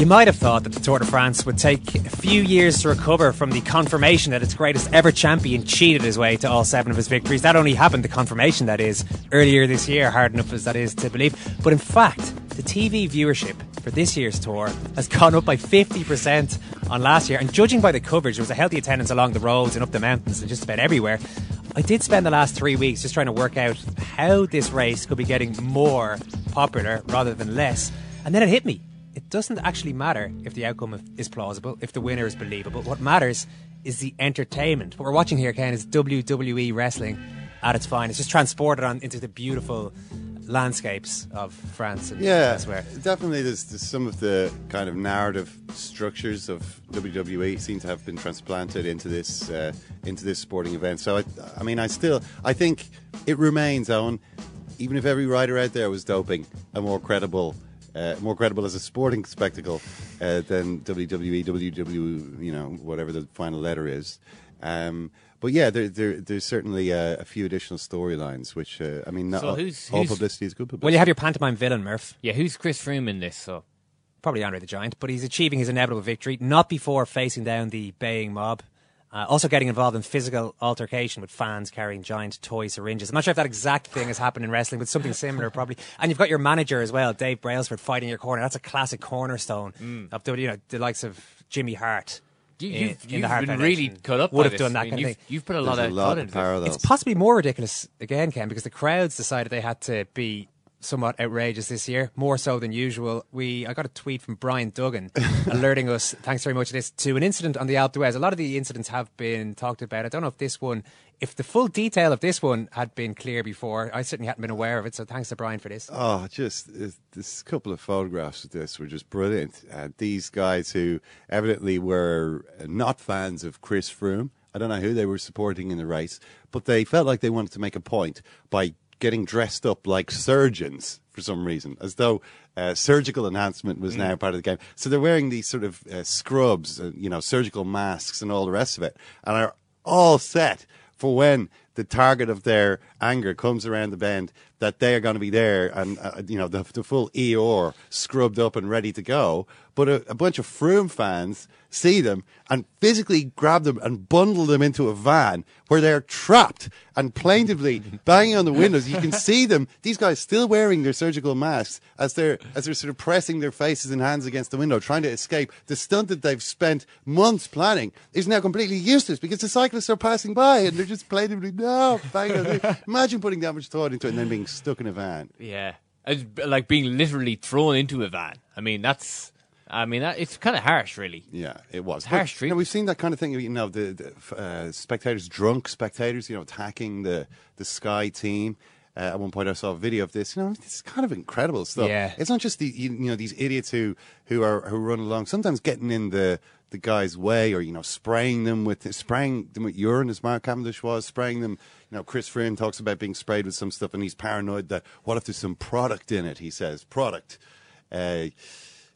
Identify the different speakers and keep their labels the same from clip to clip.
Speaker 1: You might have thought that the Tour de France would take a few years to recover from the confirmation that its greatest ever champion cheated his way to all seven of his victories. That only happened, the confirmation that is, earlier this year, hard enough as that is to believe. But in fact, the TV viewership for this year's tour has gone up by 50% on last year. And judging by the coverage, there was a healthy attendance along the roads and up the mountains and just about everywhere. I did spend the last three weeks just trying to work out how this race could be getting more popular rather than less. And then it hit me. It doesn't actually matter if the outcome is plausible, if the winner is believable. What matters is the entertainment. What we're watching here, Ken, is WWE wrestling at its finest, It's just transported on into the beautiful landscapes of France and
Speaker 2: Yeah,
Speaker 1: elsewhere.
Speaker 2: definitely. There's, there's some of the kind of narrative structures of WWE seem to have been transplanted into this uh, into this sporting event. So I, I mean, I still I think it remains Owen, even if every rider out there was doping, a more credible. Uh, more credible as a sporting spectacle uh, than WWE, WW, you know, whatever the final letter is. Um, but yeah, there, there, there's certainly uh, a few additional storylines, which uh, I mean, not
Speaker 3: So
Speaker 2: all,
Speaker 3: who's-
Speaker 2: all
Speaker 3: who's-
Speaker 2: publicity is good publicity.
Speaker 1: Well, you have your pantomime villain, Murph.
Speaker 3: Yeah, who's Chris Froome in this? So
Speaker 1: Probably Andre the Giant, but he's achieving his inevitable victory, not before facing down the baying mob. Uh, also getting involved in physical altercation with fans carrying giant toy syringes. I'm not sure if that exact thing has happened in wrestling, but something similar probably. And you've got your manager as well, Dave Brailsford, fighting your corner. That's a classic cornerstone of the, you know, the likes of Jimmy Hart.
Speaker 3: You, you've
Speaker 1: in, the
Speaker 3: you've
Speaker 1: Heart
Speaker 3: been
Speaker 1: Foundation.
Speaker 3: really cut up.
Speaker 1: Would
Speaker 3: by
Speaker 1: have
Speaker 3: this.
Speaker 1: done that
Speaker 3: I mean,
Speaker 1: kind of
Speaker 3: you've,
Speaker 1: thing.
Speaker 3: You've put a
Speaker 2: There's
Speaker 3: lot
Speaker 2: a
Speaker 3: of
Speaker 2: lot
Speaker 3: thought
Speaker 2: of
Speaker 3: into this.
Speaker 2: parallels.
Speaker 1: It's possibly more ridiculous again, Ken, because the crowds decided they had to be somewhat outrageous this year, more so than usual. We I got a tweet from Brian Duggan alerting us, thanks very much to this, to an incident on the Alpe d'Huez. A lot of the incidents have been talked about. I don't know if this one, if the full detail of this one had been clear before. I certainly hadn't been aware of it, so thanks to Brian for this.
Speaker 2: Oh, just this couple of photographs of this were just brilliant. Uh, these guys who evidently were uh, not fans of Chris Froome. I don't know who they were supporting in the race, but they felt like they wanted to make a point by getting dressed up like surgeons for some reason, as though uh, surgical enhancement was now part of the game. So they're wearing these sort of uh, scrubs, uh, you know, surgical masks and all the rest of it, and are all set for when the target of their anger comes around the bend that they are going to be there and uh, you know the, the full EOR scrubbed up and ready to go but a, a bunch of Froome fans see them and physically grab them and bundle them into a van where they're trapped and plaintively banging on the windows you can see them these guys still wearing their surgical masks as they're as they're sort of pressing their faces and hands against the window trying to escape the stunt that they've spent months planning is now completely useless because the cyclists are passing by and they're just plaintively no banging on the- imagine putting that much thought into it and then being stuck in a van
Speaker 3: Yeah, It's like being literally thrown into a van. I mean, that's. I mean, that, it's kind of harsh, really.
Speaker 2: Yeah, it was.
Speaker 3: harsh
Speaker 2: But, you know, we've seen that kind of thing. You know, the, the uh, spectators, drunk spectators, you know, attacking the the Sky team. Uh, at one point, I saw a video of this. You know, it's kind of incredible stuff.
Speaker 1: Yeah.
Speaker 2: it's not just the you, you know these idiots who who are who run along. Sometimes getting in the the guy's way, or you know, spraying them with spraying them with urine, as Mark Cavendish was spraying them. You know, Chris Froome talks about being sprayed with some stuff, and he's paranoid that what if there's some product in it? He says product. Uh,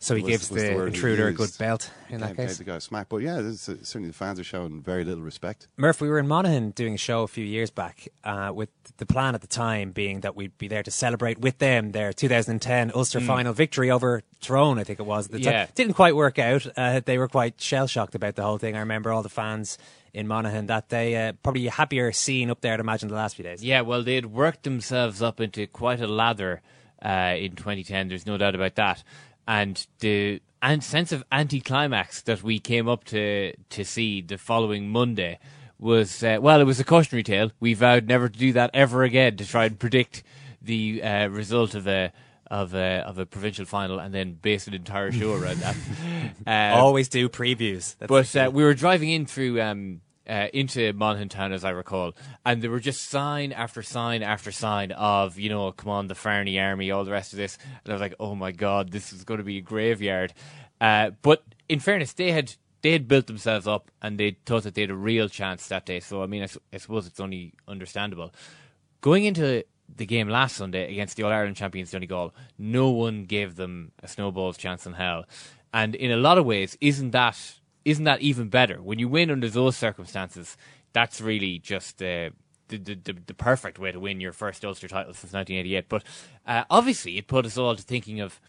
Speaker 1: So he
Speaker 2: was-
Speaker 1: gives
Speaker 2: was
Speaker 1: the,
Speaker 2: word he
Speaker 1: intruder a good belt in that
Speaker 2: Gave- gave
Speaker 1: case.
Speaker 2: the guy a smack, but yeah, this is- certainly the fans are showing very little respect.
Speaker 1: Murph, we were in Monaghan doing a show a few years back uh, with the plan at the time being that we'd be there to celebrate with them their 2010 Ulster final victory over Tyrone, I think it was. At the time.
Speaker 3: Yeah.
Speaker 1: Didn't quite work out. Uh, they were quite shell shocked about the whole thing. I remember all the fans in Monaghan that day. Uh, probably a happier scene up there, I'd imagine, the last few days.
Speaker 3: Yeah, well, they had worked themselves up into quite a lather uh, in 2010. There's no doubt about that. And the and sense of anticlimax that we came up to to see the following Monday was uh, well, it was a cautionary tale. We vowed never to do that ever again to try and predict the uh, result of a. Of a of a provincial final, and then base an entire show around that. Uh,
Speaker 1: Always do previews. That's
Speaker 3: but uh, we were driving in through um, uh, into Monaghan town, as I recall, and there were just sign after sign after sign of you know, come on, the Farney Army, all the rest of this, and I was like, oh my god, this is going to be a graveyard. Uh, but in fairness, they had they had built themselves up, and they thought that they had a real chance that day. So I mean, I suppose it's only understandable. Going into the game last Sunday against the All Ireland champions Donegal, no one gave them a snowball's chance in hell. And in a lot of ways, isn't that isn't that even better? When you win under those circumstances, that's really just uh, the, the the the perfect way to win your first Ulster title since 1988. But uh, obviously, it put us all to thinking of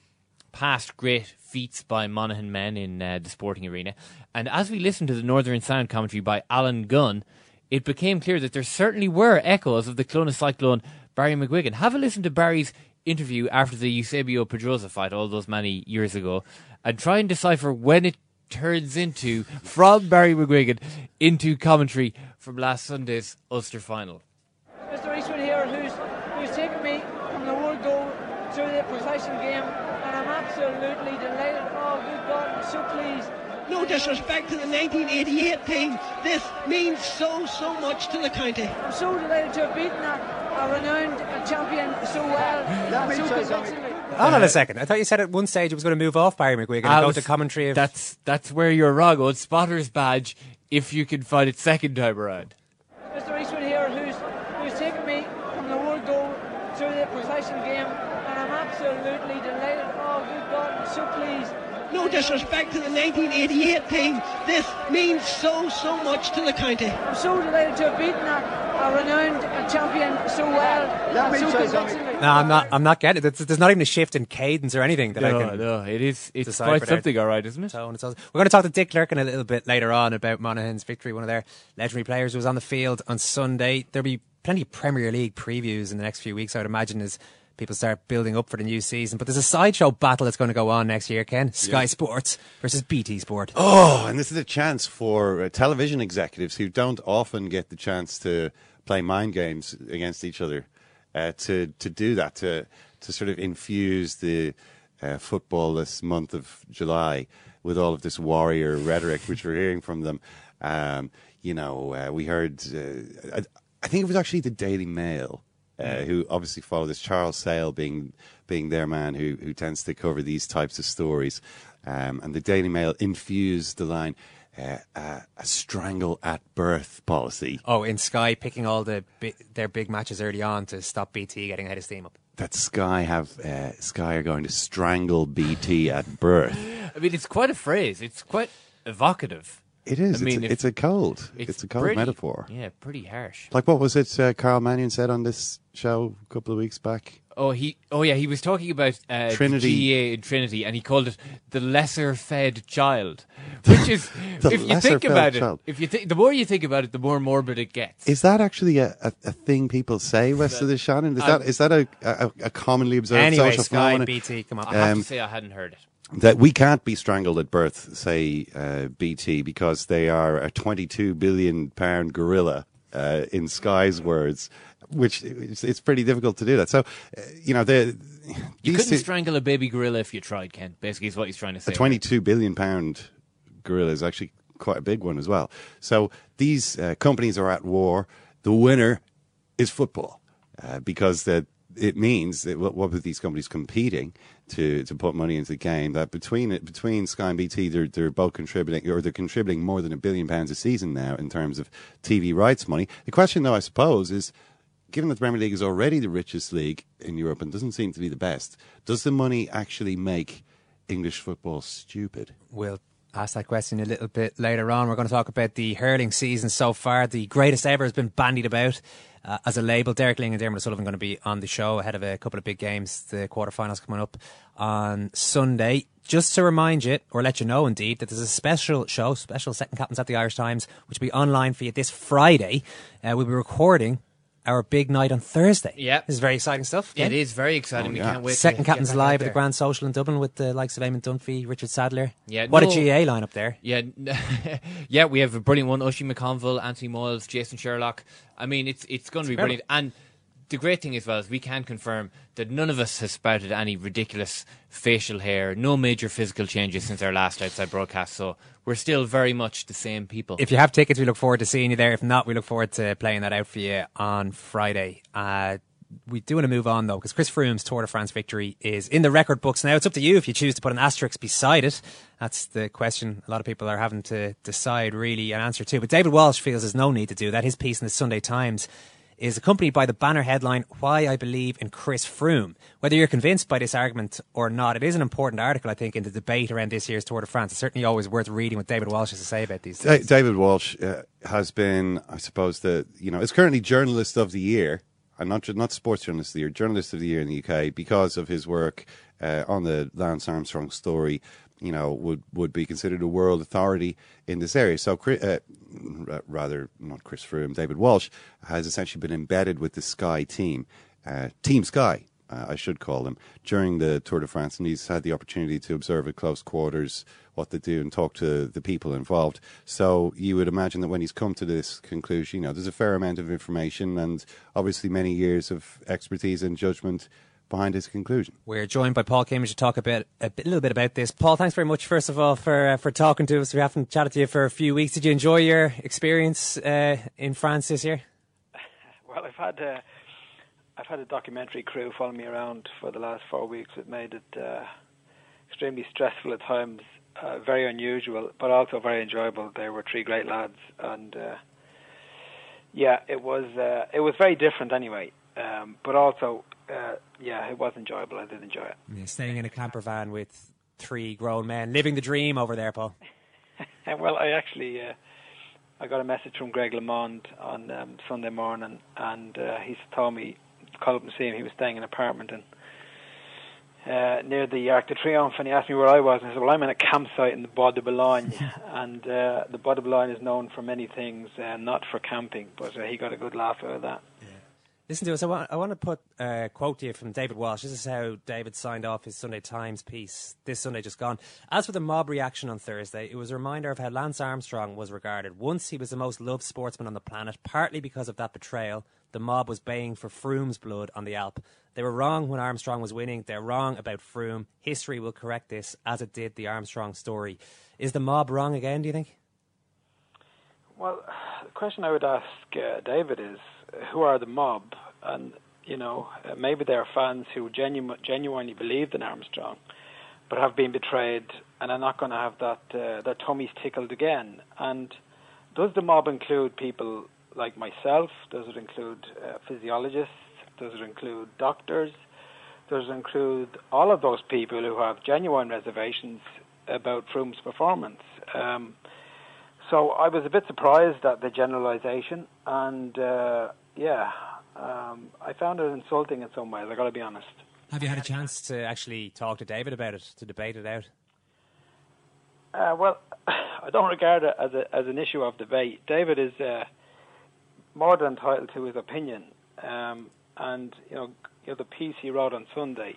Speaker 3: past great feats by Monaghan men in uh, the sporting arena. And as we listened to the Northern Sound commentary by Alan Gunn, it became clear that there certainly were echoes of the Clones Cyclone Barry McGuigan. Have a listen to Barry's interview after the Eusebio Pedroza fight all those many years ago and try and decipher when it turns into, from Barry McGuigan, into commentary from last Sunday's Ulster final.
Speaker 4: Mr. Eastwood here, who's who's taken me from the word goal through the possession game, and I'm absolutely delighted. Oh, good God, I'm so pleased.
Speaker 5: No disrespect to the 1988 team. This means so, so much to the county.
Speaker 4: I'm so delighted to have beaten a, a renowned champion so well, so convincingly.
Speaker 1: Hold on a uh-huh. second. I thought you said at one stage it was going to move off Barry McGuigan and go
Speaker 3: Alice,
Speaker 1: to commentary of.
Speaker 3: That's that's where you're wrong. Old spotter's badge, if you can find it second time around.
Speaker 4: Mr. Eastwood here, who's who's taken me from the world goal to the possession game, and I'm absolutely delighted. Oh, good God, I'm so pleased.
Speaker 5: No disrespect to the 1988 team. This means so, so much to the county.
Speaker 4: I'm so delighted to have beaten a, a renowned champion so well, and so convincingly.
Speaker 1: No, I'm not. I'm not getting it. There's, there's not even a shift in cadence or anything that
Speaker 3: No,
Speaker 1: I can.
Speaker 3: no, it is. It's
Speaker 1: decipher
Speaker 3: quite something, all right, isn't it?
Speaker 1: Tone, it's all- We're going to talk to Dick Clerkin a little bit later on about Monaghan's victory. One of their legendary players who was on the field on Sunday. There'll be plenty of Premier League previews in the next few weeks, I would imagine, as people start building up for the new season. But there's a sideshow battle that's going to go on next year, Ken. Sky
Speaker 2: Yeah.
Speaker 1: Sports versus BT Sport.
Speaker 2: Oh, and this is a chance for uh, television executives who don't often get the chance to play mind games against each other uh, to to do that to to sort of infuse the uh, football this month of July with all of this warrior rhetoric which we're hearing from them. Um, you know, uh, we heard. Uh, I, I think it was actually the Daily Mail uh, who obviously follow this. Charles Sale being being their man who who tends to cover these types of stories, um, and the Daily Mail infused the line. Uh, uh, a strangle at birth policy
Speaker 1: Oh, in Sky picking all the bi- their big matches early on to stop BT getting ahead of steam up.
Speaker 2: that Sky have uh, Sky are going to strangle BT at birth.
Speaker 3: I mean, it's quite a phrase. It's quite evocative.
Speaker 2: It is.
Speaker 3: I mean,
Speaker 2: it's,
Speaker 3: if-
Speaker 2: a, it's a cold. It's, a cold
Speaker 3: pretty-
Speaker 2: metaphor.
Speaker 3: Yeah, pretty harsh.
Speaker 2: Like what was it? Uh, Carl Mannion said on this show a couple of weeks back.
Speaker 3: Oh, he. Oh, yeah. He was talking about uh,
Speaker 2: Trinity.
Speaker 3: GA in Trinity, and he called it the lesser-fed child, which is, if you think about
Speaker 2: child.
Speaker 3: it, if you think, the more you think about it, the more morbid it gets.
Speaker 2: Is that actually a, a, a thing people say west of the Shannon? Is that is that a, a, a commonly observed
Speaker 1: Anyway,
Speaker 2: social
Speaker 1: Sky,
Speaker 2: phenomenon?
Speaker 1: BT, come on.
Speaker 3: I have
Speaker 2: Um,
Speaker 3: to say, I hadn't heard it.
Speaker 2: That we can't be strangled at birth, say uh, BT, because they are a 22 billion pound gorilla, uh, in Sky's words, which it's, it's pretty difficult to do that. So, uh, you know, the
Speaker 3: You couldn't
Speaker 2: two-
Speaker 3: strangle a baby gorilla if you tried, Ken. Basically, is what he's trying to say.
Speaker 2: a 22 billion pound gorilla is actually quite a big one as well. So these uh, companies are at war. The winner is football uh, because that it means that what, what with these companies competing, to, to put money into the game. That between between Sky and BT, they're they're both contributing, or they're contributing more than a billion pounds a season now in terms of TV rights money. The question, though, I suppose, is given that the Premier League is already the richest league in Europe and doesn't seem to be the best, does the money actually make English football stupid?
Speaker 1: We'll ask that question a little bit later on. We're going to talk about the hurling season so far. The greatest ever has been bandied about uh, as a label. Derek Lyng and Dermot Sullivan going to be on the show ahead of a couple of big games, the quarterfinals coming up on Sunday. Just to remind you, or let you know indeed, that there's a special show, special Second Captains at the Irish Times, which will be online for you this Friday. Uh, we'll be recording our big night on Thursday.
Speaker 3: Yeah.
Speaker 1: This is very exciting stuff.
Speaker 3: It is very exciting.
Speaker 2: Oh,
Speaker 3: we
Speaker 2: yeah.
Speaker 3: can't wait.
Speaker 1: Second
Speaker 3: to get
Speaker 1: Captains Live at the. Grand Social in Dublin with the likes of Eamon Dunphy, Richard Sadlier.
Speaker 3: Yeah,
Speaker 1: What
Speaker 3: no-
Speaker 1: a GA lineup there.
Speaker 3: Yeah, yeah, we have a brilliant one: Oisín McConville, Anthony Moyles, Jason Sherlock. I mean, it's it's going to be brilliant. And the great thing as well is we can confirm that none of us has spouted any ridiculous facial hair, no major physical changes since our last outside broadcast. So we're still very much the same people.
Speaker 1: If you have tickets, we look forward to seeing you there. If not, we look forward to playing that out for you on Friday. Uh, we do want to move on though, because Chris Froome's Tour de France victory is in the record books now. It's up to you if you choose to put an asterisk beside it. That's the question a lot of people are having to decide really an answer to. But David Walsh feels there's no need to do that. His piece in the Sunday Times is accompanied by the banner headline, Why I Believe in Chris Froome. Whether you're convinced by this argument or not, it is an important article, I think, in the debate around this year's Tour de France. It's certainly always worth reading what David Walsh has to say about these
Speaker 2: Da-
Speaker 1: things.
Speaker 2: David Walsh uh, has been, I suppose, the you know, is currently journalist of the year, and not not sports journalist of the year, journalist of the year in the UK because of his work uh, on the Lance Armstrong story. You know, would would be considered a world authority in this area. So, uh, rather not Chris Froome, David Walsh has essentially been embedded with the Sky team, uh, Team Sky, uh, I should call them, during the Tour de France, and he's had the opportunity to observe at close quarters what they do and talk to the people involved. So you would imagine that when he's come to this conclusion, you know, there's a fair amount of information and obviously many years of expertise and judgment behind his conclusion.
Speaker 1: We're joined by Paul Kimmage to talk a bit, a bit- little bit about this. Paul, thanks very much, first of all, for uh, for talking to us. We haven't chatted to you for a few weeks. Did you enjoy your experience uh, in France this year?
Speaker 6: Well, I've had uh, I've had a documentary crew follow me around for the last four weeks. It made it uh, extremely stressful at times, uh, very unusual, but also very enjoyable. There were three great lads, and uh, yeah, it was uh, it was very different anyway. Um, but also, uh, yeah, it was enjoyable. I did enjoy it.
Speaker 1: Yeah, staying in a camper van with three grown men, living the dream over there, Paul.
Speaker 6: Well, I actually uh, I got a message from Greg LeMond on um, Sunday morning, and uh, he told me to call up and see him. He was staying in an apartment in uh, near the Arc de Triomphe, and he asked me where I was, and I said, "Well, I'm in a campsite in the Bois de Boulogne, and uh, the Bois de Boulogne is known for many things, uh, not for camping." But uh, he got a good laugh out of that.
Speaker 1: Listen to us. I want, I want to put a quote here from David Walsh. This is how David signed off his Sunday Times piece this Sunday just gone. As for the mob reaction on Thursday, it was a reminder of how Lance Armstrong was regarded. Once he was the most loved sportsman on the planet, partly because of that betrayal. The mob was baying for Froome's blood on the Alp. They were wrong when Armstrong was winning. They're wrong about Froome. History will correct this, as it did the Armstrong story. Is the mob wrong again? Do you think?
Speaker 6: Well, the question I would ask uh, David is, who are the mob? And you know, maybe there are fans who genu- genuinely believed in Armstrong, but have been betrayed and are not going to have that uh, their tummies tickled again. And does the mob include people like myself? Does it include uh, physiologists? Does it include doctors? Does it include all of those people who have genuine reservations about Froome's performance? Um, so I was a bit surprised at the generalization, and uh, yeah, um, I found it insulting in some ways. I got to be honest.
Speaker 1: Have you had a chance to actually talk to David about it, to debate it out?
Speaker 6: Uh, well, I don't regard it as a, as an issue of debate. David is uh, more than entitled to his opinion, um, and you know, you know the piece he wrote on Sunday,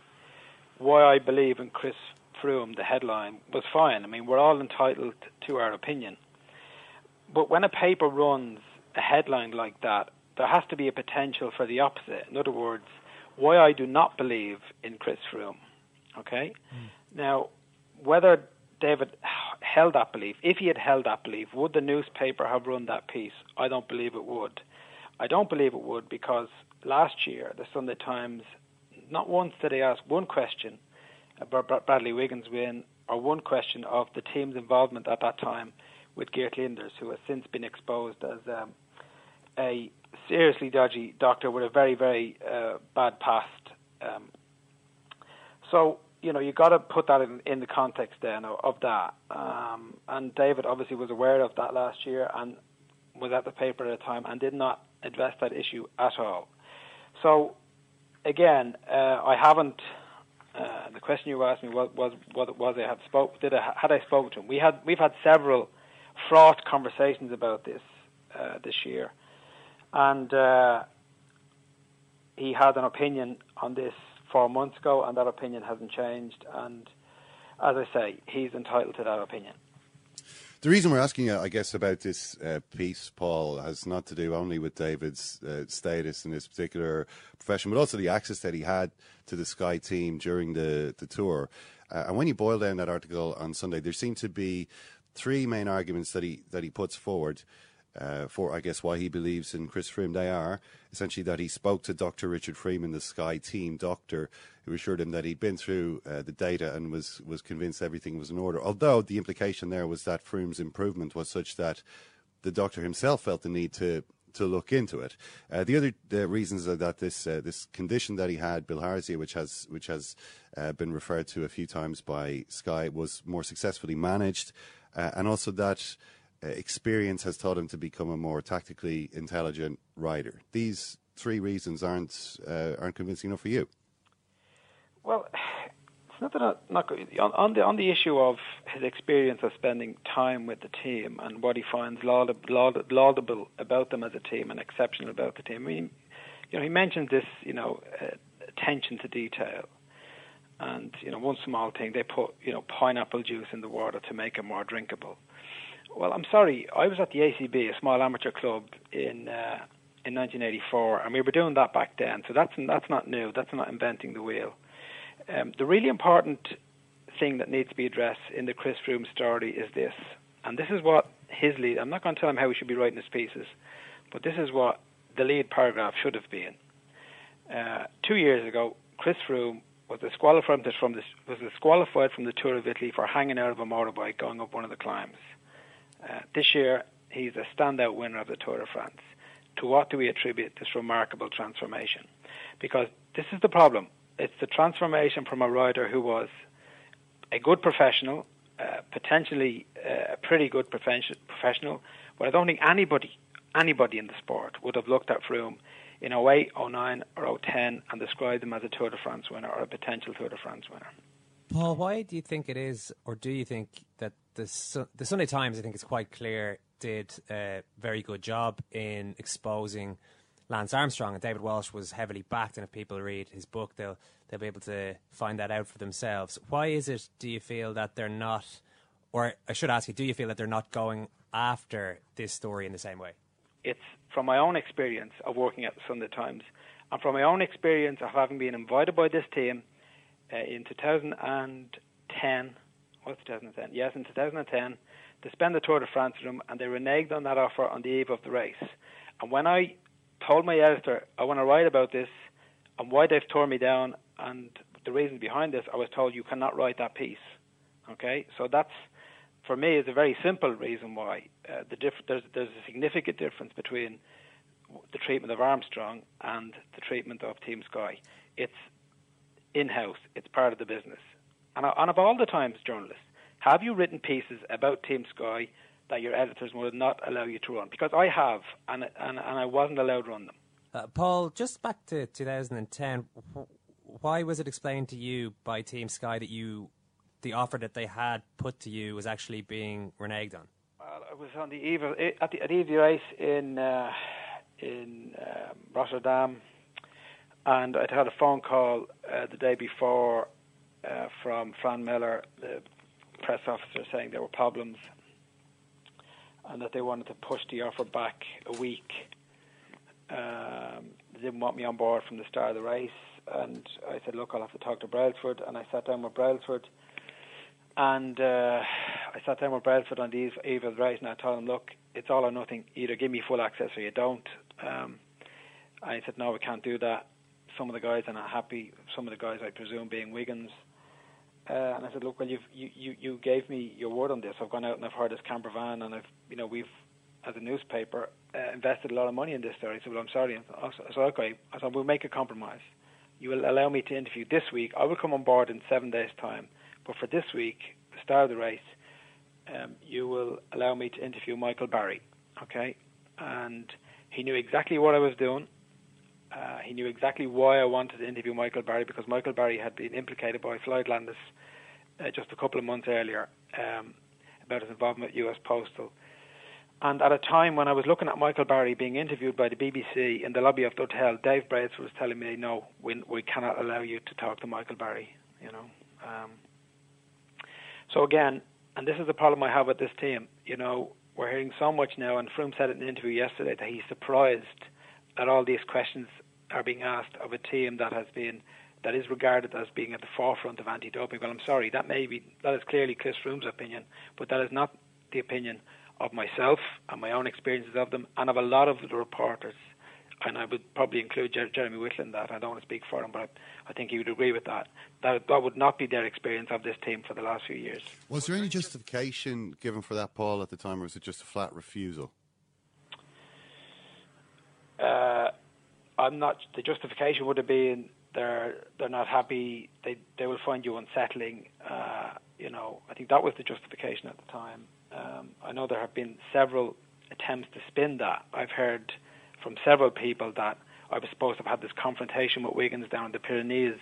Speaker 6: "Why I Believe in Chris Froome," the headline was fine. I mean, we're all entitled to our opinion, but when a paper runs a headline like that, there has to be a potential for the opposite. In other words, why I do not believe in Chris Froome. Okay, now whether David held that belief, if he had held that belief, would the newspaper have run that piece? I don't believe it would. I don't believe it would because last year the Sunday Times, not once did they ask one question about Bradley Wiggins win, or one question of the team's involvement at that time with Geert Leinders, who has since been exposed as um, a seriously dodgy doctor with a very, very uh, bad past. Um, so you know you got to put that in, in the context then of, of that. Um, and David obviously was aware of that last year and was at the paper at the time and did not address that issue at all. So again, uh, I haven't. Uh, the question you asked me was was was, was I had spoke did I had I spoken to him? We had we've had several fraught conversations about this uh, this year, and uh, he had an opinion on this four months ago, and that opinion hasn't changed. And as I say, he's entitled to that opinion.
Speaker 2: The reason we're asking, uh, I guess, about this uh, piece, Paul, has not to do only with David's uh, status in this particular profession, but also the access that he had to the Sky team during the, the tour. Uh, and when you boil down that article on Sunday, there seem to be three main arguments that he that he puts forward uh, for, I guess, why he believes in Chris Froome. They are essentially that he spoke to Dr. Richard Freeman, the Sky team doctor, who assured him that he'd been through uh, the data and was, was convinced everything was in order. Although the implication there was that Froome's improvement was such that the doctor himself felt the need to to look into it. Uh, the other reasons are that this uh, this condition that he had, bilharzia, which has which has uh, been referred to a few times by Sky, was more successfully managed, uh, and also that experience has taught him to become a more tactically intelligent rider. These three reasons aren't uh, aren't convincing enough for you.
Speaker 6: Well, it's not that I'm not on, on the on the issue of his experience of spending time with the team and what he finds laudable, laudable about them as a team and exceptional about the team. I mean, you know, he mentioned this, you know, uh, attention to detail. And you know, one small thing, they put you know pineapple juice in the water to make it more drinkable well, I'm sorry. I was at the ACB, a small amateur club in uh, in 1984, and we were doing that back then. So that's that's not new. That's not inventing the wheel. Um, the really important thing that needs to be addressed in the Chris Froome story is this, and this is what his lead. I'm not going to tell him how he should be writing his pieces, but this is what the lead paragraph should have been. Uh, two years ago, Chris Froome was disqualified from the, was disqualified from the Tour of Italy for hanging out of a motorbike going up one of the climbs. Uh, this year, he's a standout winner of the Tour de France. To what do we attribute this remarkable transformation? Because this is the problem. It's the transformation from a rider who was a good professional, uh, potentially uh, a pretty good professional, but I don't think anybody, anybody in the sport would have looked at Froome in 08, 09, or 010 and described him as a Tour de France winner or a potential Tour de France winner.
Speaker 1: Paul, why do you think it is, or do you think that the the Sunday Times, I think it's quite clear, did a very good job in exposing Lance Armstrong, and David Walsh was heavily backed. And if people read his book, they'll they'll be able to find that out for themselves. Why is it? Do you feel that they're not, or I should ask you, do you feel that they're not going after this story in the same way?
Speaker 6: It's from my own experience of working at the Sunday Times, and from my own experience of having been invited by this team uh, in 2010. What's 2010? Yes, in 2010, to spend the Tour de France them, and they reneged on that offer on the eve of the race. And when I told my editor I want to write about this and why they've torn me down and the reasons behind this, I was told you cannot write that piece. Okay, so that's for me is a very simple reason why uh, the diff- there's there's a significant difference between the treatment of Armstrong and the treatment of Team Sky. It's in-house. It's part of the business. And, and of all the times, journalists, have you written pieces about Team Sky that your editors would not allow you to run? Because I have, and and, and I wasn't allowed to run them.
Speaker 1: Uh, Paul, just back to 2010, why was it explained to you by Team Sky that you, the offer that they had put to you, was actually being reneged on?
Speaker 6: Well, I was on the eve of, at the, at eve of the race in uh, in um, Rotterdam and I'd had a phone call uh, the day before uh, from Fran Millar, the press officer, saying there were problems and that they wanted to push the offer back a week. Um, they didn't want me on board from the start of the race, and I said, "Look, I'll have to talk to Brailsford." And I sat down with Brailsford, and uh, I sat down with Brailsford on the eve, eve of the race, and I told him, "Look, it's all or nothing. Either give me full access or you don't." Um, I said, "No, we can't do that." some of the guys are not happy. Some of the guys, I presume, being Wiggins, Uh, and I said, look, well, you've, you, you, you gave me your word on this. I've gone out and I've heard this camper van, and I've, you know, we've, as a newspaper, uh, invested a lot of money in this story. So, well, I'm sorry. I said, okay. I said, we'll make a compromise. You will allow me to interview this week. I will come on board in seven days' time. But for this week, the start of the race, um, you will allow me to interview Michael Barry. Okay? And he knew exactly what I was doing. Uh, he knew exactly why I wanted to interview Michael Barry because Michael Barry had been implicated by Floyd Landis uh, just a couple of months earlier um, about his involvement with US Postal. And at a time when I was looking at Michael Barry being interviewed by the BBC in the lobby of the hotel, Dave Brailsford was telling me, "No, we we cannot allow you to talk to Michael Barry." You know. Um, so again, and this is the problem I have with this team. You know, we're hearing so much now, and Froome said it in an interview yesterday that he's surprised that all these questions are being asked of a team that has been that is regarded as being at the forefront of anti-doping. Well, I'm sorry, that may be that is clearly Chris Froome's opinion, but that is not the opinion of myself and my own experiences of them, and of a lot of the reporters. And I would probably include Jer- Jeremy Whittle in that. I don't want to speak for him, but I, I think he would agree with that. That that would not be their experience of this team for the last few years.
Speaker 2: Was there any justification given for that, Paul, at the time, or was it just a flat refusal?
Speaker 6: Uh, I'm not. The justification would have been they're they're not happy. They they will find you unsettling. Uh, you know, I think that was the justification at the time. Um, I know there have been several attempts to spin that. I've heard from several people that I was supposed to have had this confrontation with Wiggins down in the Pyrenees,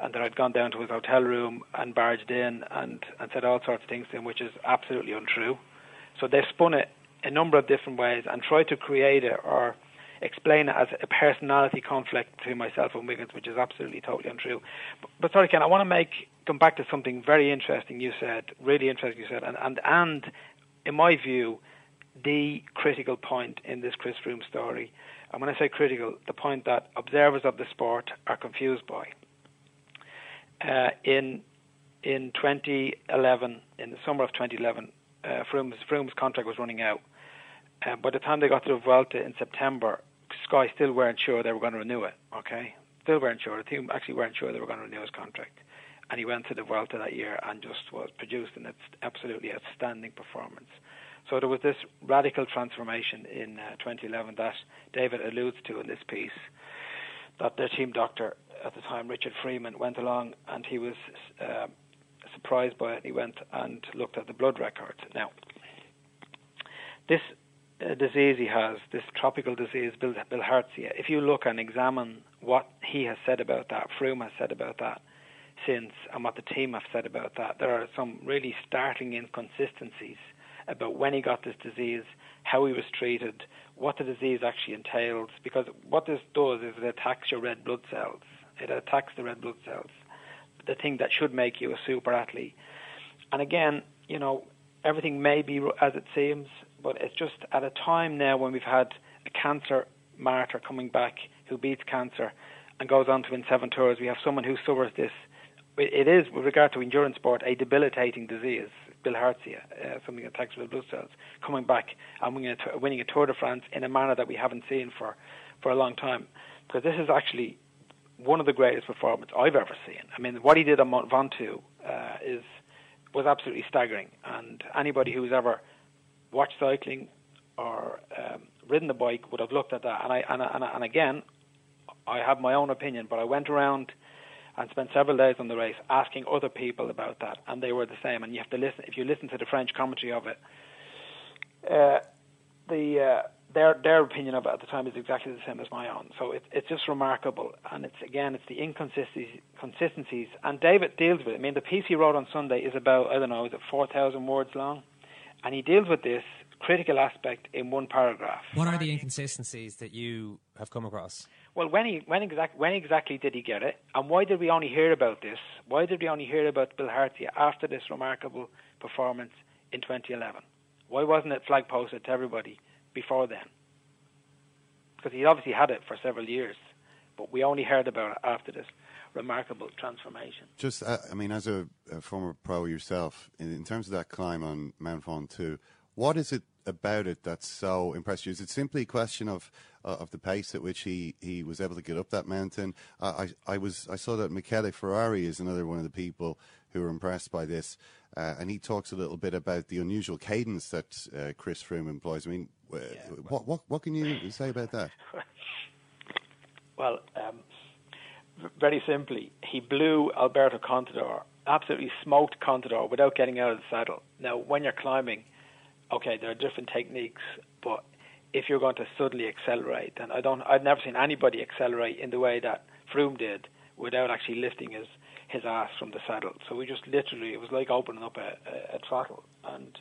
Speaker 6: and that I'd gone down to his hotel room and barged in and and said all sorts of things to him, which is absolutely untrue. So they've spun it a number of different ways and tried to create it or explain it as a personality conflict between myself and Wiggins, which is absolutely totally untrue. But, but sorry, Ken, I want to make come back to something very interesting you said, really interesting you said, and and and in my view, the critical point in this Chris Froome story. And when I say critical, the point that observers of the sport are confused by. Uh, in in 2011, in the summer of 2011, uh, Froome's, Froome's contract was running out. Uh, by the time they got to the Vuelta in September, Sky still weren't sure they were going to renew it. Okay, still weren't sure. The team actually weren't sure they were going to renew his contract. And he went to the Vuelta that year and just was produced an absolutely outstanding performance. So there was this radical transformation in uh, 2011 that David alludes to in this piece. That their team doctor at the time, Richard Freeman, went along and he was uh, surprised by it. He went and looked at the blood records. Now, this disease he has, this tropical disease, bill bilharzia, if you look and examine what he has said about that, Froome has said about that since, and what the team have said about that, there are some really startling inconsistencies about when he got this disease, how he was treated, what the disease actually entails, because what this does is it attacks your red blood cells. It attacks the red blood cells, the thing that should make you a super athlete. And again, you know, everything may be as it seems, but it's just at a time now when we've had a cancer martyr coming back who beats cancer and goes on to win seven tours. We have someone who suffers this. It is, with regard to endurance sport, a debilitating disease, bilharzia, uh, something that attacks red blood cells, coming back and winning a, winning a Tour de France in a manner that we haven't seen for, for a long time. Because this is actually one of the greatest performances I've ever seen. I mean, what he did on Mont Ventoux uh, is was absolutely staggering. And anybody who's ever watched cycling or um, ridden the bike would have looked at that. And I and, and, and again, I have my own opinion, but I went around and spent several days on the race asking other people about that, and they were the same. And you have to listen if you listen to the French commentary of it. Uh, the uh, their their opinion of it at the time is exactly the same as my own. So it's it's just remarkable, and it's again it's the inconsistencies consistencies. And David deals with it. I mean, the piece he wrote on Sunday is about I don't know, is it four thousand words long, and he deals with this critical aspect in one paragraph.
Speaker 1: What are the inconsistencies that you have come across?
Speaker 6: Well, when he when exact when exactly did he get it, and why did we only hear about this? Why did we only hear about Bill bilharzia after this remarkable performance in 2011? Why wasn't it flag posted to everybody? before then. Because he obviously had it for several years, but we only heard about it after this remarkable transformation.
Speaker 2: Just, uh, I mean, as a, a former pro yourself, in, in, terms of that climb on Mount Ventoux, what is it about it that's so impressive? you? Is it simply a question of uh, of the pace at which he, he was able to get up that mountain? Uh, I I was I saw that Michele Ferrari is another one of the people who are impressed by this. Uh, and he talks a little bit about the unusual cadence that uh, Chris Froome employs. I mean, uh, what, what, what can you say about that?
Speaker 6: Well, um, very simply, he blew Alberto Contador, absolutely smoked Contador without getting out of the saddle. Now, when you're climbing, okay, there are different techniques, but if you're going to suddenly accelerate, and I don't, I've never seen anybody accelerate in the way that Froome did without actually lifting his his ass from the saddle. So we just literally, it was like opening up a, a, a throttle, and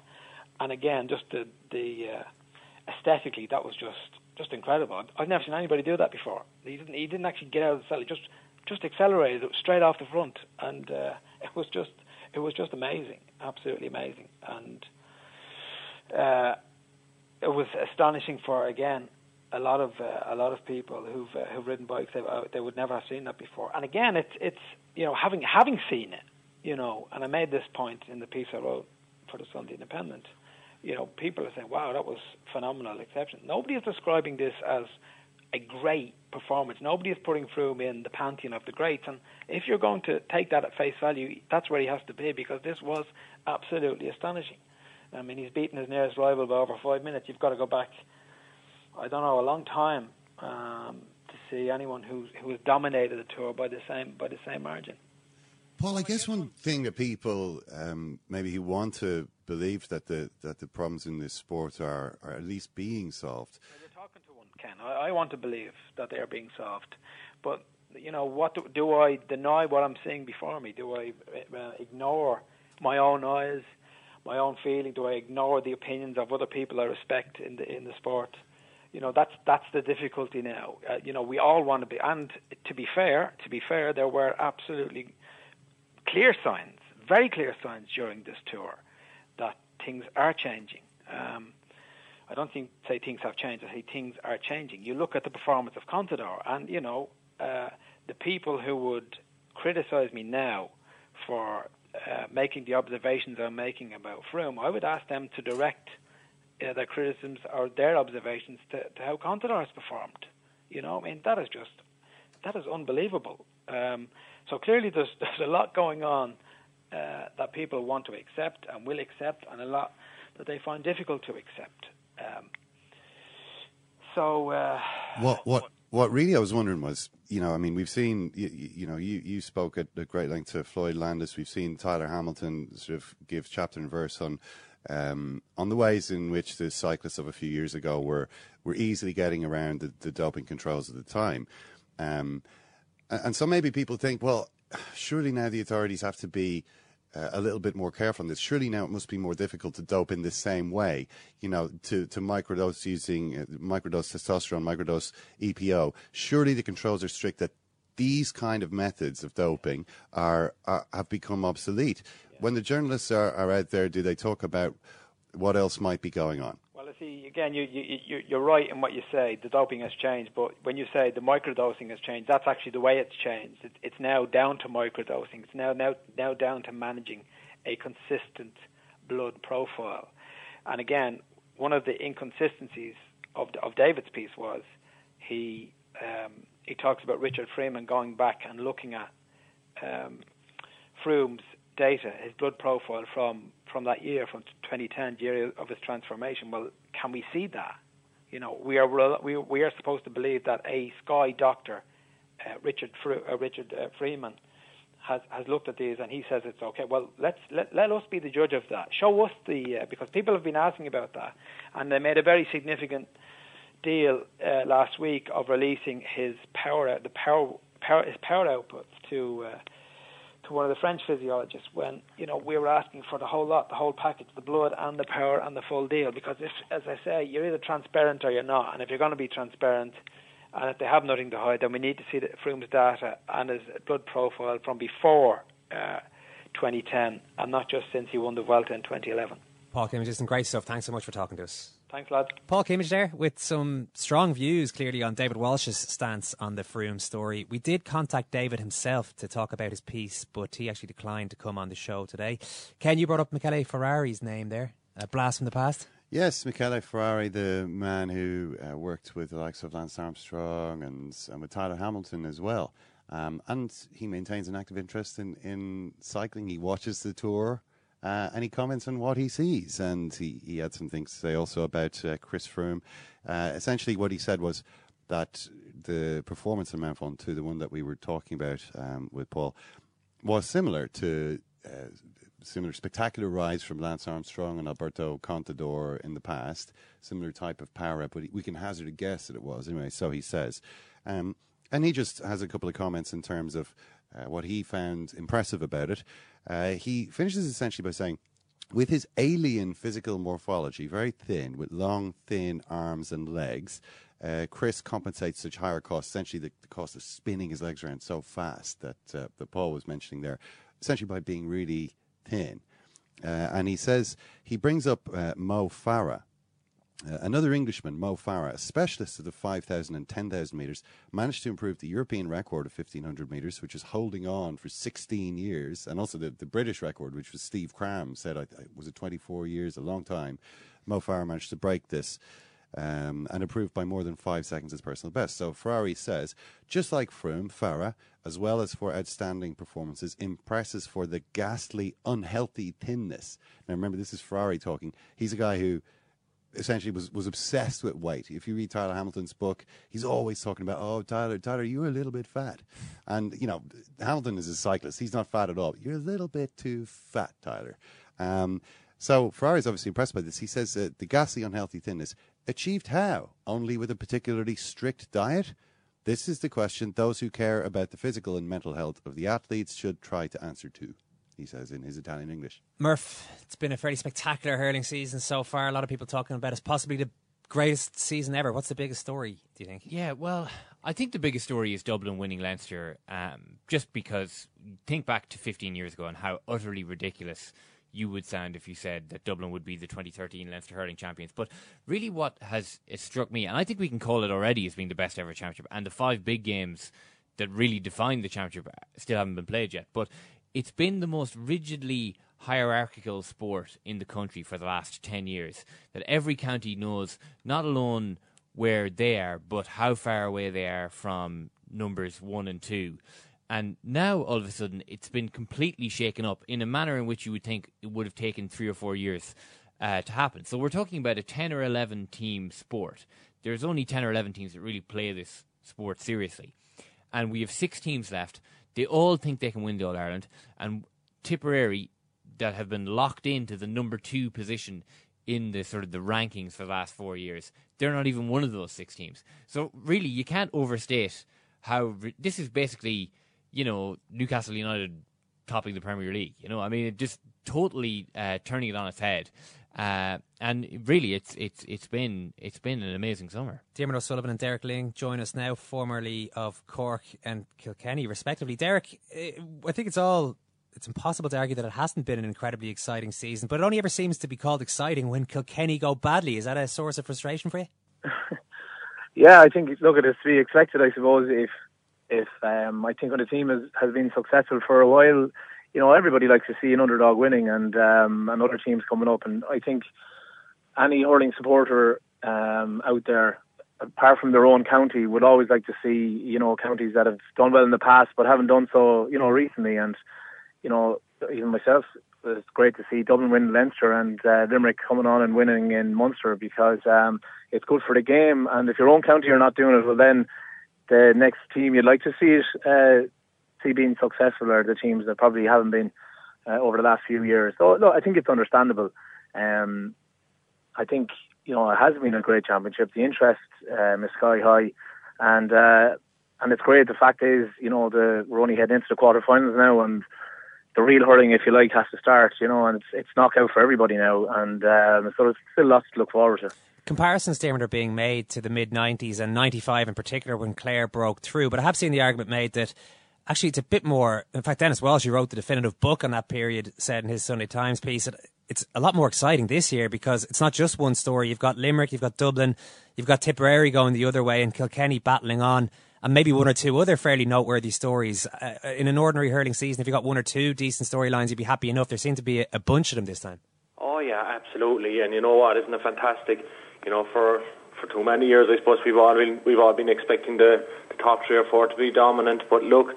Speaker 6: and again, just the the uh, aesthetically, that was just just incredible. I've never seen anybody do that before. He didn't he didn't actually get out of the saddle, he just just accelerated straight off the front, and uh, it was just it was just amazing, absolutely amazing, and uh, it was astonishing for again a lot of uh, a lot of people who've uh, who've ridden bikes they, uh, they would never have seen that before. And again, it's it's you know having having seen it, you know, and I made this point in the piece I wrote for the Sunday Independent. You know, people are saying, "Wow, that was phenomenal, exception." Nobody is describing this as a great performance. Nobody is putting Froome in the pantheon of the greats. And if you're going to take that at face value, that's where he has to be because this was absolutely astonishing. I mean, he's beaten his nearest rival by over five minutes. You've got to go back, I don't know, a long time um, to see anyone who who has dominated the tour by the same by the same margin.
Speaker 2: Paul, I guess one thing that people um, maybe who want to believe that the that the problems in this sport are, are at least being solved.
Speaker 6: You're talking to one, Ken. I, I want to believe that they are being solved, but you know, what do, do I deny what I'm seeing before me? Do I uh, ignore my own eyes, my own feeling? Do I ignore the opinions of other people I respect in the in the sport? You know, that's that's the difficulty now. Uh, you know, we all want to be, and to be fair, to be fair, there were absolutely clear signs, very clear signs during this tour that things are changing. Um, I don't think say things have changed. I say things are changing. You look at the performance of Contador, and you know uh, the people who would criticise me now for uh, making the observations I'm making about Froome, I would ask them to direct uh, their criticisms or their observations to, to how Contador has performed. You know, I mean that is just that is unbelievable. Um, so clearly, there's there's a lot going on uh, that people want to accept and will accept, and a lot that they find difficult to accept. Um, so uh,
Speaker 2: what what what really I was wondering was, you know, I mean, we've seen, you, you know, you, you spoke at, at great length to Floyd Landis. We've seen Tyler Hamilton sort of give chapter and verse on um, on the ways in which the cyclists of a few years ago were were easily getting around the, the doping controls at the time. Um, and so maybe people think, well, surely now the authorities have to be uh, a little bit more careful on this. Surely now it must be more difficult to dope in the same way, you know, to, to microdose using uh, microdose testosterone, microdose EPO. Surely the controls are strict that these kind of methods of doping are, are have become obsolete. Yeah. When the journalists are, are out there, do they talk about what else might be going on?
Speaker 6: See, again, you, you, you're right in what you say. The doping has changed, but when you say the microdosing has changed, that's actually the way it's changed. It, it's now down to microdosing. It's now, now now down to managing a consistent blood profile. And again, one of the inconsistencies of of David's piece was he um, he talks about Richard Freeman going back and looking at um, Froome's data, his blood profile from from that year, from 2010, year of his transformation. Well, can we see that? You know, we are we we are supposed to believe that a Sky doctor, uh, Richard Fre- uh, Richard uh, Freeman, has has looked at these and he says it's okay. Well, let's let let us be the judge of that. Show us the uh, because people have been asking about that, and they made a very significant deal uh, last week of releasing his power the power, power his power outputs to uh, to one of the French physiologists when you know we were asking for the whole lot, the whole package, the blood and the power and the full deal. Because if, as I say, you're either transparent or you're not, and if you're going to be transparent, and if they have nothing to hide, then we need to see the Froome's data and his blood profile from before uh, 2010, and not just since he won the Vuelta in 2011.
Speaker 1: Paul Kimmage, some great stuff. Thanks so much for talking to us.
Speaker 6: Thanks, lads.
Speaker 1: Paul Kimmage there with some strong views, clearly, on David Walsh's stance on the Froome story. We did contact David himself to talk about his piece, but he actually declined to come on the show today. Ken, you brought up Michele Ferrari's name there, a blast from the past.
Speaker 2: Yes, Michele Ferrari, the man who uh, worked with the likes of Lance Armstrong and, and with Tyler Hamilton as well. Um, and he maintains an active interest in, in cycling. He watches the tour. Uh, and he comments on what he sees. And he, he had some things to say also about uh, Chris Froome. Uh, essentially, what he said was that the performance in Mount Ventoux, the one that we were talking about um, with Paul, was similar to uh, similar spectacular rides from Lance Armstrong and Alberto Contador in the past, similar type of power up, but we can hazard a guess that it was anyway. So he says, um, and he just has a couple of comments in terms of uh, what he found impressive about it. Uh, he finishes essentially by saying, with his alien physical morphology, very thin, with long, thin arms and legs, uh, Chris compensates such higher costs, essentially the, the, cost of spinning his legs around so fast that, uh, that Paul was mentioning there, essentially by being really thin. Uh, and he says, he brings up uh, Mo Farah, uh, another Englishman, Mo Farah, a specialist of the 5,000 and 10,000 metres, managed to improve the European record of 1,500 metres, which is holding on for 16 years, and also the, the British record, which was Steve Cram said, I, was it 24 years, a long time. Mo Farah managed to break this. Um, and improved by more than five seconds as personal best. So Ferrari says, just like Froome, Farah, as well as for outstanding performances, impresses for the ghastly, unhealthy thinness. Now remember, this is Ferrari talking. He's a guy who essentially was, was obsessed with weight. If you read Tyler Hamilton's book, he's always talking about, oh, Tyler, Tyler, you're a little bit fat. And, you know, Hamilton is a cyclist. He's not fat at all. You're a little bit too fat, Tyler. Um, so Ferrari's obviously impressed by this. He says uh, the ghastly unhealthy thinness achieved how? Only with a particularly strict diet? This is the question those who care about the physical and mental health of the athletes should try to answer to he says in his Italian English.
Speaker 1: Murph, it's been a fairly spectacular hurling season so far. A lot of people talking about it's possibly the greatest season ever. What's the biggest story, do you think?
Speaker 3: Yeah, well, I think the biggest story is Dublin winning Leinster, um, just because think back to 15 years ago and how utterly ridiculous you would sound if you said that Dublin would be the 2013 Leinster hurling champions. But really, what has struck me, and I think we can call it already as being the best ever championship, and the five big games that really defined the championship still haven't been played yet. But it's been the most rigidly hierarchical sport in the country for the last 10 years. That every county knows not alone where they are, but how far away they are from numbers one and two. And now, all of a sudden, it's been completely shaken up in a manner in which you would think it would have taken three or four years uh, to happen. So, we're talking about a 10 or 11 team sport. There's only 10 or 11 teams that really play this sport seriously. And we have six teams left. They all think they can win the All Ireland, and Tipperary, that have been locked into the number two position in the sort of the rankings for the last four years, they're not even one of those six teams. So really, you can't overstate how this is basically, you know, Newcastle United topping the Premier League. You know, I mean, it just totally uh, turning it on its head. Uh, and really, it's it's it's been it's been an amazing summer.
Speaker 1: Diarmuid O'Sullivan and Derek Lyng join us now, formerly of Cork and Kilkenny, respectively. Derek, eh, I think it's all it's impossible to argue that it hasn't been an incredibly exciting season, but it only ever seems to be called exciting when Kilkenny go badly. Is that a source of frustration for you?
Speaker 7: yeah, I think look, it's to be expected. I suppose if if um, I think when a team has has been successful for a while you know, everybody likes to see an underdog winning and um, and other teams coming up. And I think any hurling supporter um, out there, apart from their own county, would always like to see you know counties that have done well in the past but haven't done so you know recently. And you know, even myself, it's great to see Dublin win Leinster and uh, Limerick coming on and winning in Munster because um, it's good for the game. And if your own county are not doing it, well then the next team you'd like to see it uh, see being successful are the teams that probably haven't been uh, over the last few years. So no, I think it's understandable. Um, I think you know it has been a great championship. The interest um, is sky high, and uh, and it's great. The fact is, you know, the we're only heading into the quarterfinals now, and the real hurling, if you like, has to start. You know, and it's it's knockout for everybody now, and um, so there's still lots to look forward to.
Speaker 1: Comparisons, are being made to the mid 90s and 95 in particular when Clare broke through. But I have seen the argument made that actually it's a bit more. In fact, Denis Walsh, who wrote the definitive book on that period, said in his Sunday Times piece that it's a lot more exciting this year because it's not just one story. You've got Limerick, you've got Dublin, you've got Tipperary going the other way, and Kilkenny battling on, and maybe one or two other fairly noteworthy stories. Uh, in an ordinary hurling season, if you got one or two decent storylines, you'd be happy enough. There seem to be a, a bunch of them this time.
Speaker 8: Oh yeah, absolutely. And you know what? Isn't it fantastic? You know, for for too many years, I suppose we've all been we've all been expecting the, the top three or four to be dominant. But look,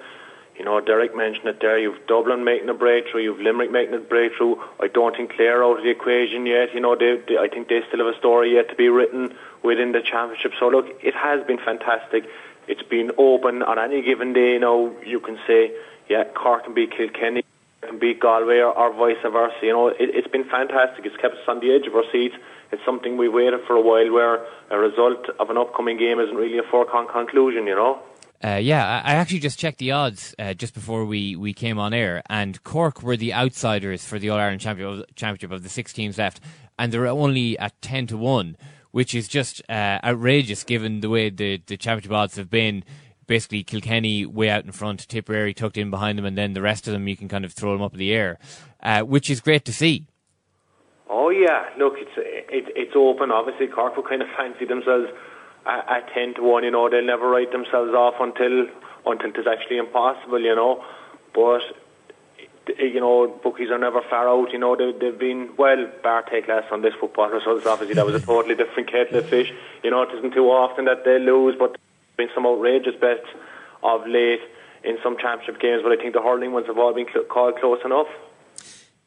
Speaker 8: you know, Derek mentioned it there. You've Dublin making a breakthrough. You've Limerick making a breakthrough. I don't think Clare out of the equation yet. You know, they, they, I think they still have a story yet to be written within the championship. So look, it has been fantastic. It's been open on any given day. You know, you can say, yeah, Cork can beat Kilkenny, can beat Galway, or, or vice versa. You know, it, it's been fantastic. It's kept us on the edge of our seats. It's something we waited for a while, where a result of an upcoming game isn't really a foregone conclusion. You know.
Speaker 3: Uh, yeah, I actually just checked the odds uh, just before we, we came on air, and Cork were the outsiders for the All Ireland Championship of the six teams left, and they're only at ten to one, which is just uh, outrageous given the way the, the championship odds have been. Basically, Kilkenny way out in front, Tipperary tucked in behind them, and then the rest of them you can kind of throw them up in the air, uh, which is great to see.
Speaker 8: Oh yeah, look, it's it, it's open. Obviously, Cork will kind of fancy themselves at, ten to one. You know, they'll never write themselves off until until it's actually impossible. You know, but you know, bookies are never far out. You know, they, they've been well. Bar take less on this football results. Obviously, that was a totally different kettle of fish. You know, it isn't too often that they lose, but there's been some outrageous bets of late in some championship games. But I think the hurling ones have all been cl- called close enough.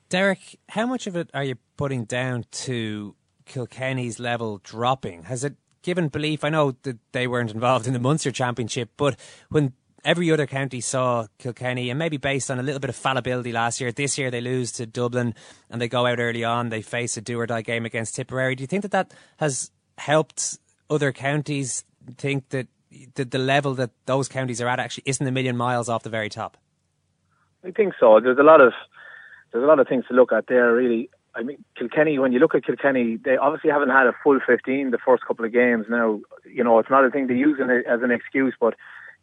Speaker 1: Derek, how much of it are you putting down to Kilkenny's level dropping? Has it given belief, I know that they weren't involved in the Munster Championship, but when every other county saw Kilkenny, and maybe based on a little bit of fallibility last year, this year they lose to Dublin and they go out early on, they face a do or die game against Tipperary. Do you think that that has helped other counties think that the, the level that those counties are at actually isn't a million miles off the very top?
Speaker 7: I think so. There's a lot of there's a lot of things to look at there. Really, I mean, Kilkenny, when you look at Kilkenny, they obviously haven't had a full 15 the first couple of games. Now, you know, it's not a thing to use as an excuse, but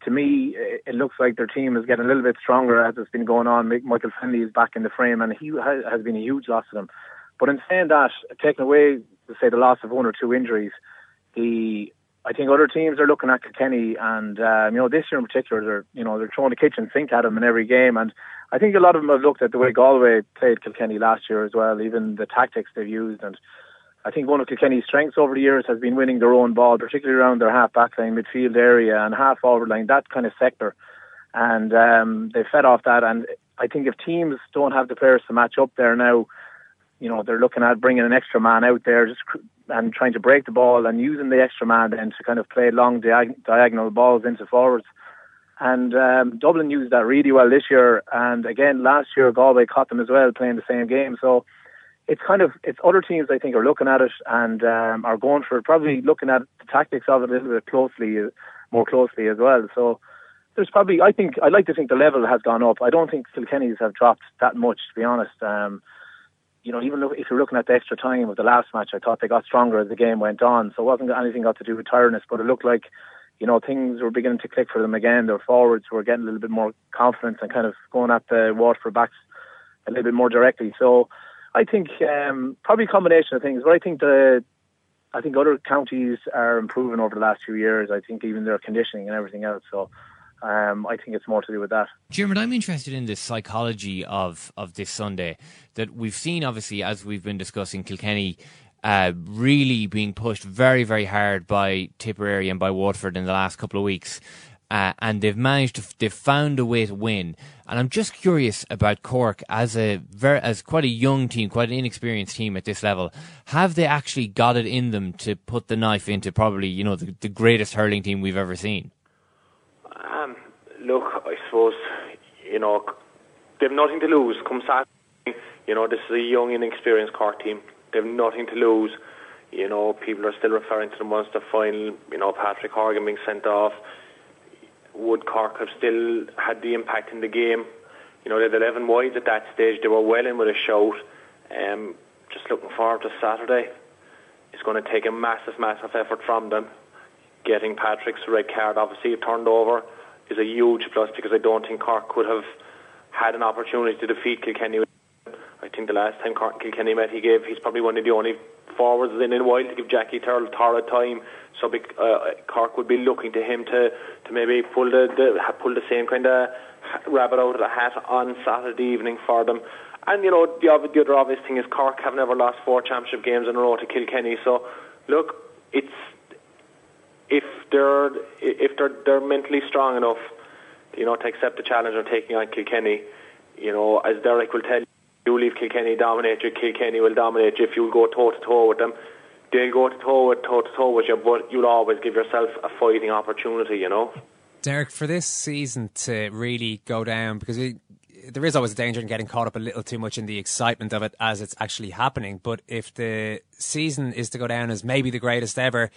Speaker 7: to me, it looks like their team is getting a little bit stronger as it's been going on. Michael Fennelly is back in the frame, and he has been a huge loss to them. But in saying that, taking away, say, the loss of one or two injuries, the I think other teams are looking at Kilkenny, and um, you know this year in particular, they're you know they're throwing the kitchen sink at them in every game, and I think a lot of them have looked at the way Galway played Kilkenny last year as well, even the tactics they've used. And I think one of Kilkenny's strengths over the years has been winning their own ball, particularly around their half back line, midfield area, and half forward line, that kind of sector. And um, they fed off that. And I think if teams don't have the players to match up there now, you know, they're looking at bringing an extra man out there just and trying to break the ball and using the extra man then to kind of play long diag- diagonal balls into forwards. And um, Dublin used that really well this year. And again, last year Galway caught them as well playing the same game. So it's kind of it's other teams I think are looking at it and um, are going for it, probably looking at the tactics of it a little bit closely, more closely as well. So there's probably I think I'd like to think the level has gone up. I don't think Kilkenny's have dropped that much to be honest. Um, you know, even if you're looking at the extra time of the last match, I thought they got stronger as the game went on. So it wasn't anything got to do with tiredness, but it looked like you know, things were beginning to click for them again. Their forwards were getting a little bit more confidence and kind of going at the Waterford backs a little bit more directly. So I think um, probably a combination of things. But I think the I think other counties are improving over the last few years. I think even their conditioning and everything else. So um, I think it's more to do with that.
Speaker 3: Jim, I'm interested in the psychology of, of this Sunday that we've seen, obviously, as we've been discussing Kilkenny uh, really being pushed very, very hard by Tipperary and by Waterford in the last couple of weeks. Uh, and they've managed to, they've found a way to win. And I'm just curious about Cork as a as quite a young team, quite an inexperienced team at this level. Have they actually got it in them to put the knife into probably, you know, the, the greatest hurling team we've ever seen?
Speaker 8: Look, I suppose, you know, they've nothing to lose. Come Saturday, you know, this is a young, inexperienced Cork team They've nothing to lose. You know, people are still referring to the Munster final. You know, Patrick Horgan being sent off. Would Cork have still had the impact in the game? You know, they had 11 wides at that stage. They were well in with a shout. Um, just looking forward to Saturday. It's going to take a massive, massive effort from them. Getting Patrick's red card, obviously, turned over is a huge plus because I don't think Cork could have had an opportunity to defeat Kilkenny I think the last time Cork Kilkenny met, he gave he's probably one of the only forwards in a while to give Jackie Tyrrell torrid time. So uh, Cork would be looking to him to, to maybe pull the, the pull the same kind of rabbit out of the hat on Saturday evening for them. And you know the, the other obvious thing is Cork have never lost four championship games in a row to Kilkenny. So look, it's if they're if they're they're mentally strong enough, you know, to accept the challenge of taking on Kilkenny, you know, as Derek will tell you, you leave Kilkenny dominate you, Kilkenny will dominate you if you go toe to toe with them. They'll go to toe with toe to toe with you, but you'll always give yourself a fighting opportunity, you know.
Speaker 1: Derek, for this season to really go down, because it, there is always a danger in getting caught up a little too much in the excitement of it as it's actually happening. But if the season is to go down as maybe the greatest ever,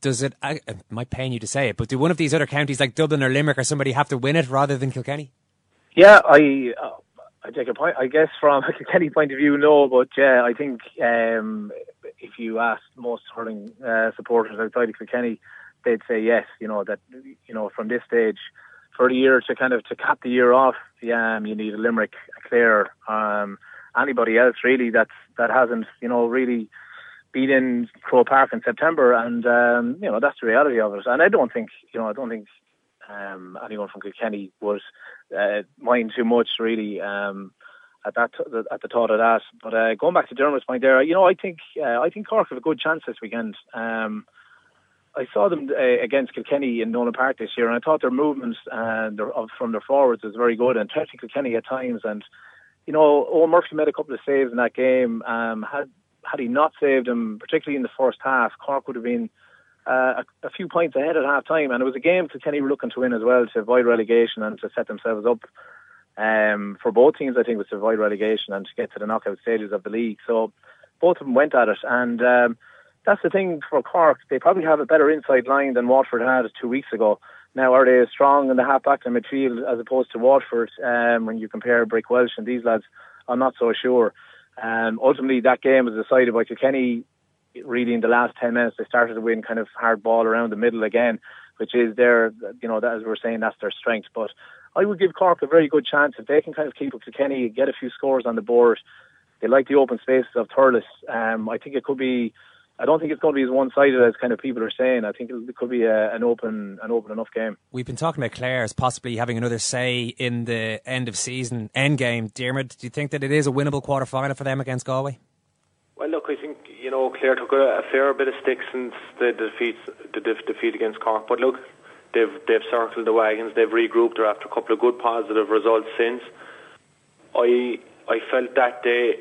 Speaker 1: does it, it might pain you to say it, but do one of these other counties like Dublin or Limerick or somebody have to win it rather than Kilkenny?
Speaker 7: Yeah, I uh, I take a point. I guess from a Kilkenny point of view, no, but yeah, I think um, if you ask most hurling uh, supporters outside of Kilkenny, they'd say yes. You know that you know from this stage for the year to kind of to cap the year off, yeah, you need a Limerick, a Clare, um, anybody else really that's that hasn't you know really been in Croke Park in September, and um, you know that's the reality of it. And I don't think you know I don't think um, anyone from Kilkenny was uh, mind too much really. Um, at that at the thought of that. But uh, going back to Dermot's point there, you know, I think uh, I think Cork have a good chance this weekend. Um, I saw them uh, against Kilkenny in Nolan Park this year, and I thought their movements and their, from their forwards was very good and testing Kilkenny at times. And you know, Eoin Murphy made a couple of saves in that game. Um, had had he not saved them, particularly in the first half, Cork would have been uh, a, a, few points ahead at half time. And it was a game Kilkenny were looking to win as well to avoid relegation and to set themselves up um, for both teams. I think was to avoid relegation and to get to the knockout stages of the league. So both of them went at it and. Um, that's the thing for Cork. They probably have a better inside line than Waterford had two weeks ago. Now, are they as strong in the half back and midfield as opposed to Waterford um, when you compare Brick Walsh and these lads? I'm not so sure. Um, ultimately, that game was decided by Kilkenny. Really, in the last 10 minutes, they started to win kind of hard ball around the middle again, which is their, you know, that, as we're saying, that's their strength. But I would give Cork a very good chance if they can kind of keep up Kilkenny, get a few scores on the board. They like the open spaces of Thurles. Um, I think it could be I don't think it's going to be as one-sided as kind of people are saying. I think it could be a, an open, an open enough game.
Speaker 1: We've been talking about Clare as possibly having another say in the end of season end game. Dermot, do you think that it is a winnable quarter final for them against Galway?
Speaker 8: Well, look, I think you know Clare took a, a fair bit of stick since the defeat, the defeat against Cork. But look, they've they've circled the wagons. They've regrouped. They're after a couple of good positive results since. I I felt that day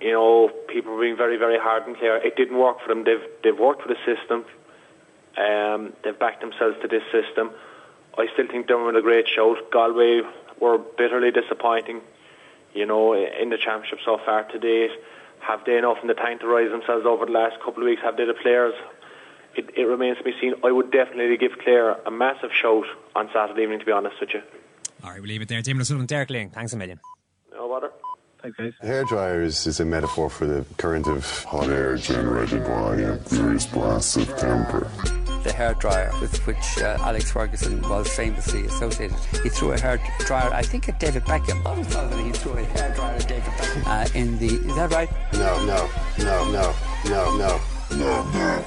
Speaker 8: you know, people were being very, very hard and clear. It didn't work for them. They've they've worked for the system. Um, they've backed themselves to this system. I still think they were a great shout. Galway were bitterly disappointing, you know, in the championship so far to date. Have they enough in the tank to rise themselves over the last couple of weeks? Have they the players? It, it remains to be seen. I would definitely give Clare a massive shout on Saturday evening, to be honest with you.
Speaker 1: All right, we'll leave it there. Tim O'Sullivan, Derek Lyng, thanks a million.
Speaker 8: No.
Speaker 7: Thanks, guys.
Speaker 9: Hair dryers is a metaphor for the current of hot air generated by a furious blasts of temper.
Speaker 10: The hair dryer with which uh, Alex Ferguson was famously associated. He threw a hair dryer, I think, at David Beckham. I was thought that he threw a hair dryer at David Beckham. Uh, in the, is that right?
Speaker 9: No, no, no, no, no, no, no, no.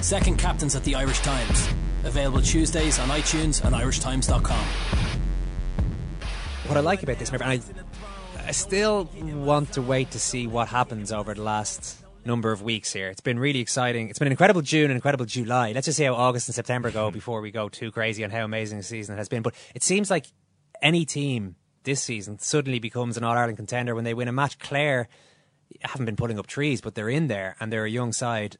Speaker 11: Second captains at the Irish Times. Available Tuesdays on iTunes and irishtimes.com.
Speaker 1: What I like about this, and I, I still want to wait to see what happens over the last number of weeks here. It's been really exciting. It's been an incredible June and incredible July. Let's just see how August and September go mm-hmm. before we go too crazy on how amazing the season it has been. But it seems like any team this season suddenly becomes an All Ireland contender when they win a match. Clare haven't been putting up trees, but they're in there and they're a young side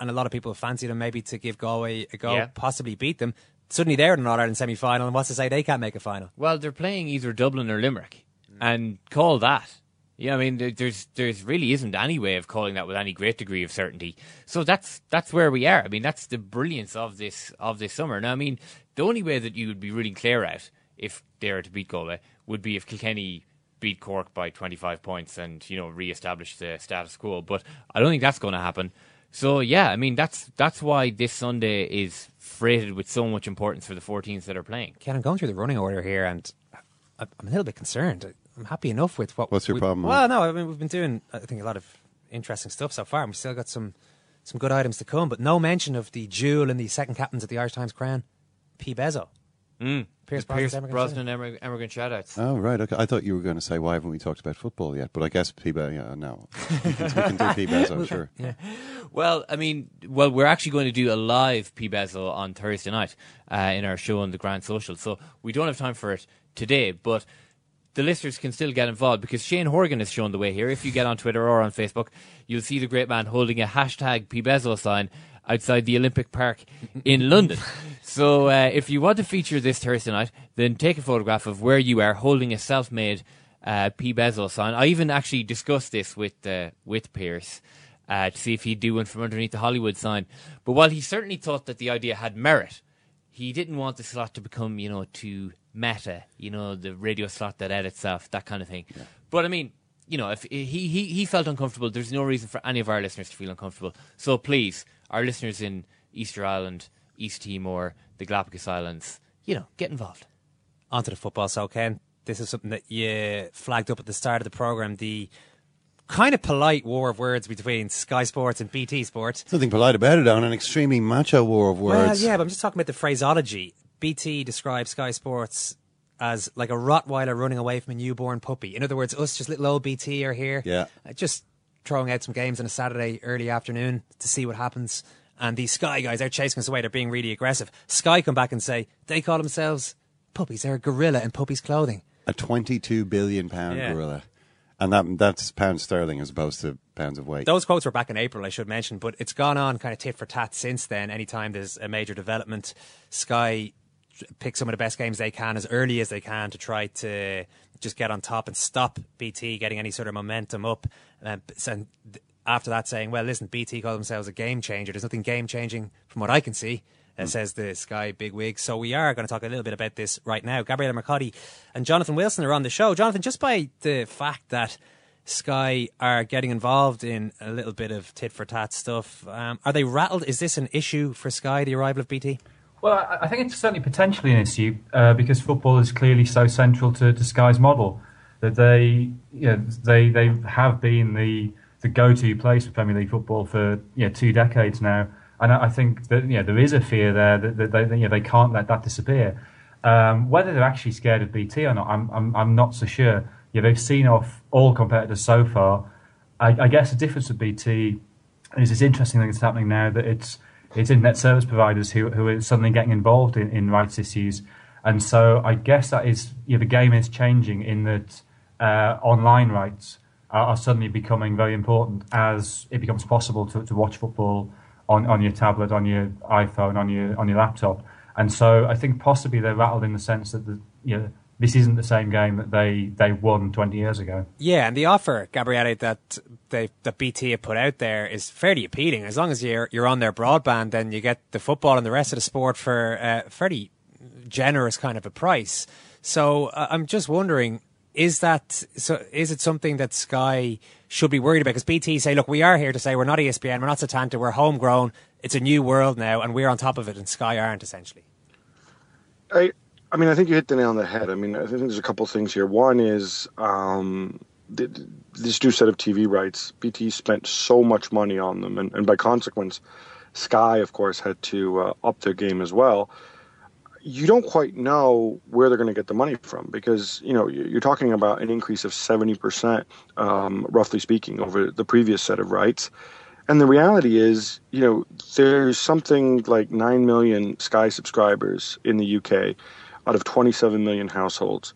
Speaker 1: and a lot of people have fancied them maybe to give Galway a go, yeah. possibly beat them. Suddenly they're in an All Ireland semi final, and what's to say they can't make a final?
Speaker 3: Well, they're playing either Dublin or Limerick, and call that. Yeah, I mean, there's there's really isn't any way of calling that with any great degree of certainty. So that's that's where we are. I mean, that's the brilliance of this of this summer. Now, I mean, the only way that you would be really clear out if they were to beat Galway would be if Kilkenny beat Cork by 25 points and you know re-establish the status quo. But I don't think that's going to happen. So yeah, I mean that's that's why this Sunday is freighted with so much importance for the four teams that are playing.
Speaker 1: Ken, I'm going through the running order here, and I'm a little bit concerned. I'm happy enough with what.
Speaker 2: What's your
Speaker 1: we,
Speaker 2: problem?
Speaker 1: Well, no, I mean we've been doing I think a lot of interesting stuff so far, and we've still got some some good items to come. But no mention of the jewel and the second captains at the Irish Times Crown, P. Bezo.
Speaker 3: Mm.
Speaker 1: Pierce
Speaker 3: Pierce
Speaker 1: Brosnan,
Speaker 3: Brosnan, Emmer- Emigrant shoutouts.
Speaker 2: Oh right, okay. I thought you were going to say why haven't we talked about football yet? But I guess P-Bez, yeah, no, we can, do P-Bez, I'm sure.
Speaker 3: Yeah. Well, I mean, well, we're actually going to do a live P Bezel on Thursday night uh, in our show on the Grand Social, so we don't have time for it today, but the listeners can still get involved because Shane Horgan has shown the way here. If you get on Twitter or on Facebook, you'll see the great man holding a hashtag P Bezel sign outside the Olympic Park in London. So uh, if you want to feature this Thursday night, then take a photograph of where you are holding a self-made uh, P Bezel sign. I even actually discussed this with uh, with Pierce uh, to see if he'd do one from underneath the Hollywood sign. But while he certainly thought that the idea had merit, he didn't want the slot to become, you know, too meta, you know, the radio slot that edits off, that kind of thing. But I mean, you know, if he, he, he felt uncomfortable, there's no reason for any of our listeners to feel uncomfortable. So please, our listeners in Easter Island, East Timor, the Galapagos Islands, you know, get involved.
Speaker 1: Onto the football, so Ken, this is something that you flagged up at the start of the programme. The kind of polite war of words between Sky Sports and BT Sports.
Speaker 2: Something polite about it, on an extremely macho war of words.
Speaker 1: Well, yeah, but I'm just talking about the phraseology. BT describes Sky Sports as like a Rottweiler running away from a newborn puppy. In other words, us just little old BT are here,
Speaker 2: Yeah.
Speaker 1: uh, just throwing out some games on a Saturday early afternoon to see what happens. And these Sky guys are chasing us away. They're being really aggressive. Sky come back and say they call themselves puppies. They're a gorilla in puppies' clothing.
Speaker 2: A 22 billion pound
Speaker 1: Yeah.
Speaker 2: gorilla. And that that's pounds sterling as opposed to pounds of weight.
Speaker 1: Those quotes were back in April, I should mention, but it's gone on kind of tit for tat since then. Anytime there's a major development, Sky pick some of the best games they can as early as they can to try to just get on top and stop BT getting any sort of momentum up. Um, and th- after that, saying, "Well, listen, BT call themselves a game changer. There's nothing game changing from what I can see." Uh, Says the Sky big wig. So we are going to talk a little bit about this right now. Gabriele Marcotti and Jonathan Wilson are on the show. Jonathan, just by the fact that Sky are getting involved in a little bit of tit for tat stuff. Um, are they rattled? Is this an issue for Sky, the arrival of BT?
Speaker 12: Well, I- I think it's certainly potentially an issue uh, because football is clearly so central to, to Sky's model that they, you know, they they have been the the go-to place for Premier League football for you know, two decades now, and I think that you know, there is a fear there that, that they, you know, they can't let that disappear. Um, whether they're actually scared of BT or not, I'm I'm, I'm not so sure. Yeah, they've seen off all competitors so far. I, I guess the difference with BT is this interesting thing that's happening now that it's it's internet service providers who who are suddenly getting involved in, in rights issues, and so I guess that is yeah, the game is changing in that uh, online rights are, suddenly becoming very important as it becomes possible to, to watch football on, on your tablet, on your iPhone, on your on your laptop, and so I think possibly they're rattled in the sense that the, you know, this isn't the same game that they, they won 20 years ago.
Speaker 1: Yeah, and the offer, Gabriele, that they that BT have put out there is fairly appealing. As long as you're you're on their broadband, then you get the football and the rest of the sport for a fairly generous kind of a price. So uh, I'm just wondering, is that so? Is it something that Sky should be worried about? Because BT say, look, we are here to say we're not ESPN, we're not Setanta, we're homegrown. It's a new world now, and we're on top of it, and Sky aren't essentially.
Speaker 13: I I mean, I think you hit the nail on the head. I mean, I think there's a couple things here. One is um, th- this new set of TV rights. BT spent so much money on them, and, and by consequence, Sky, of course, had to uh, up their game as well. You don't quite know where they're going to get the money from because you know you- you're talking about an increase of 70 percent, um, roughly speaking, over the previous set of rights. And the reality is, you know, there's something like 9 million Sky subscribers in the UK out of 27 million households.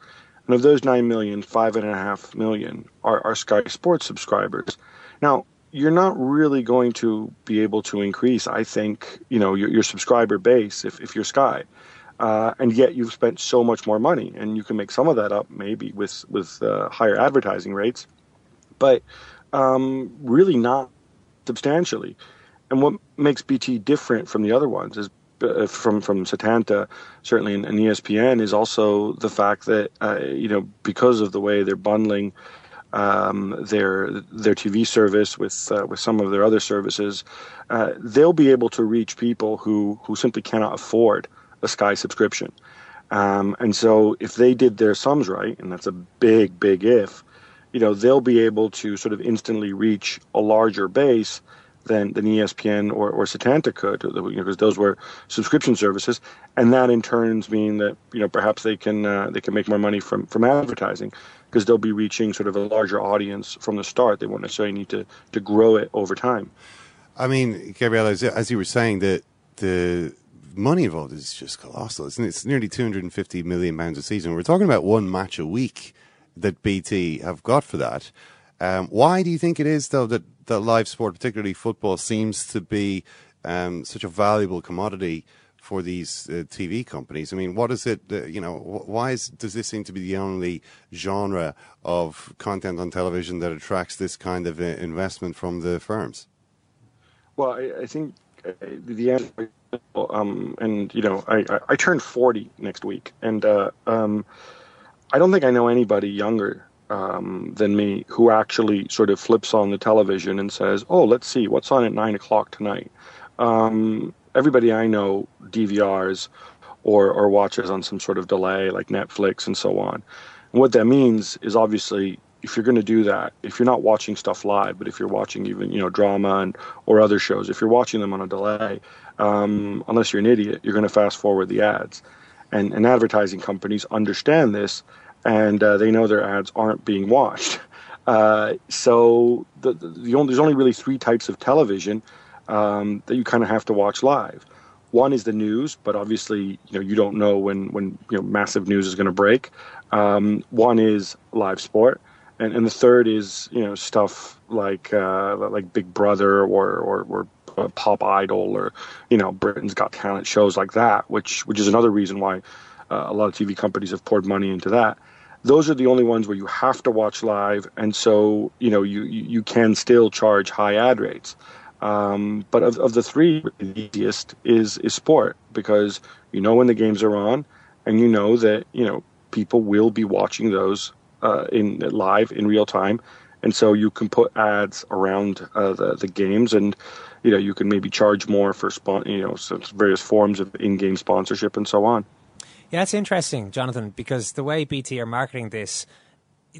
Speaker 13: And of those 9 million, 5.5 million are, are Sky Sports subscribers. Now, you're not really going to be able to increase, I think, you know, your, your subscriber base if, if you're Sky. Uh, and yet you've spent so much more money, and you can make some of that up maybe with, with uh, higher advertising rates. But um, really not substantially. And what makes BT different from the other ones is uh, from from Setanta, certainly and, and ESPN, is also the fact that uh, you know because of the way they're bundling um, their their TV service with uh, with some of their other services, uh, they'll be able to reach people who who simply cannot afford a Sky subscription. Um, and so if they did their sums right, and that's a big big if, you know they'll be able to sort of instantly reach a larger base than, than ESPN or, or Setanta could, because you know, those were subscription services, and that in turns mean that you know perhaps they can uh, they can make more money from from advertising because they'll be reaching sort of a larger audience from the start. They won't necessarily need to to grow it over time.
Speaker 2: I mean, Gabriel, as, as you were saying, that the money involved is just colossal, isn't it? It's nearly 250 million pounds a season. We're talking about one match a week that BT have got for that. Um, why do you think it is, though, that, that live sport, particularly football, seems to be um, such a valuable commodity for these uh, TV companies? I mean, what is it? Uh, you know, why is, does this seem to be the only genre of content on television that attracts this kind of uh, investment from the firms?
Speaker 13: Well, I, I think uh, the answer, um, and you know, I, I, I turned forty next week, and uh, um, I don't think I know anybody younger um, than me who actually sort of flips on the television and says, "Oh, let's see what's on at nine o'clock tonight." Um, everybody I know DVRs or or watches on some sort of delay, like Netflix and so on. And what that means is obviously if you're going to do that, if you're not watching stuff live, but if you're watching even you know drama and or other shows, if you're watching them on a delay, um, unless you're an idiot, you're going to fast forward the ads. And, and advertising companies understand this, and uh, they know their ads aren't being watched. Uh, so the, the, only, there's only really three types of television um, that you kind of have to watch live. One is the news, but obviously you know you don't know when when you know massive news is going to break. Um, one is live sport, and and the third is you know stuff like uh, like Big Brother or or, or Pop Idol or you know Britain's Got Talent shows like that, which which is another reason why uh, a lot of TV companies have poured money into that. Those are the only ones where you have to watch live, and so you know you you can still charge high ad rates. Um, but of, of the three, the easiest is is sport because you know when the games are on, and you know that you know people will be watching those uh, in live in real time, and so you can put ads around uh, the the games, and you know you can maybe charge more for spon- you know various forms of in-game sponsorship and so on.
Speaker 1: Yeah, that's interesting, Jonathan, because the way BT are marketing this,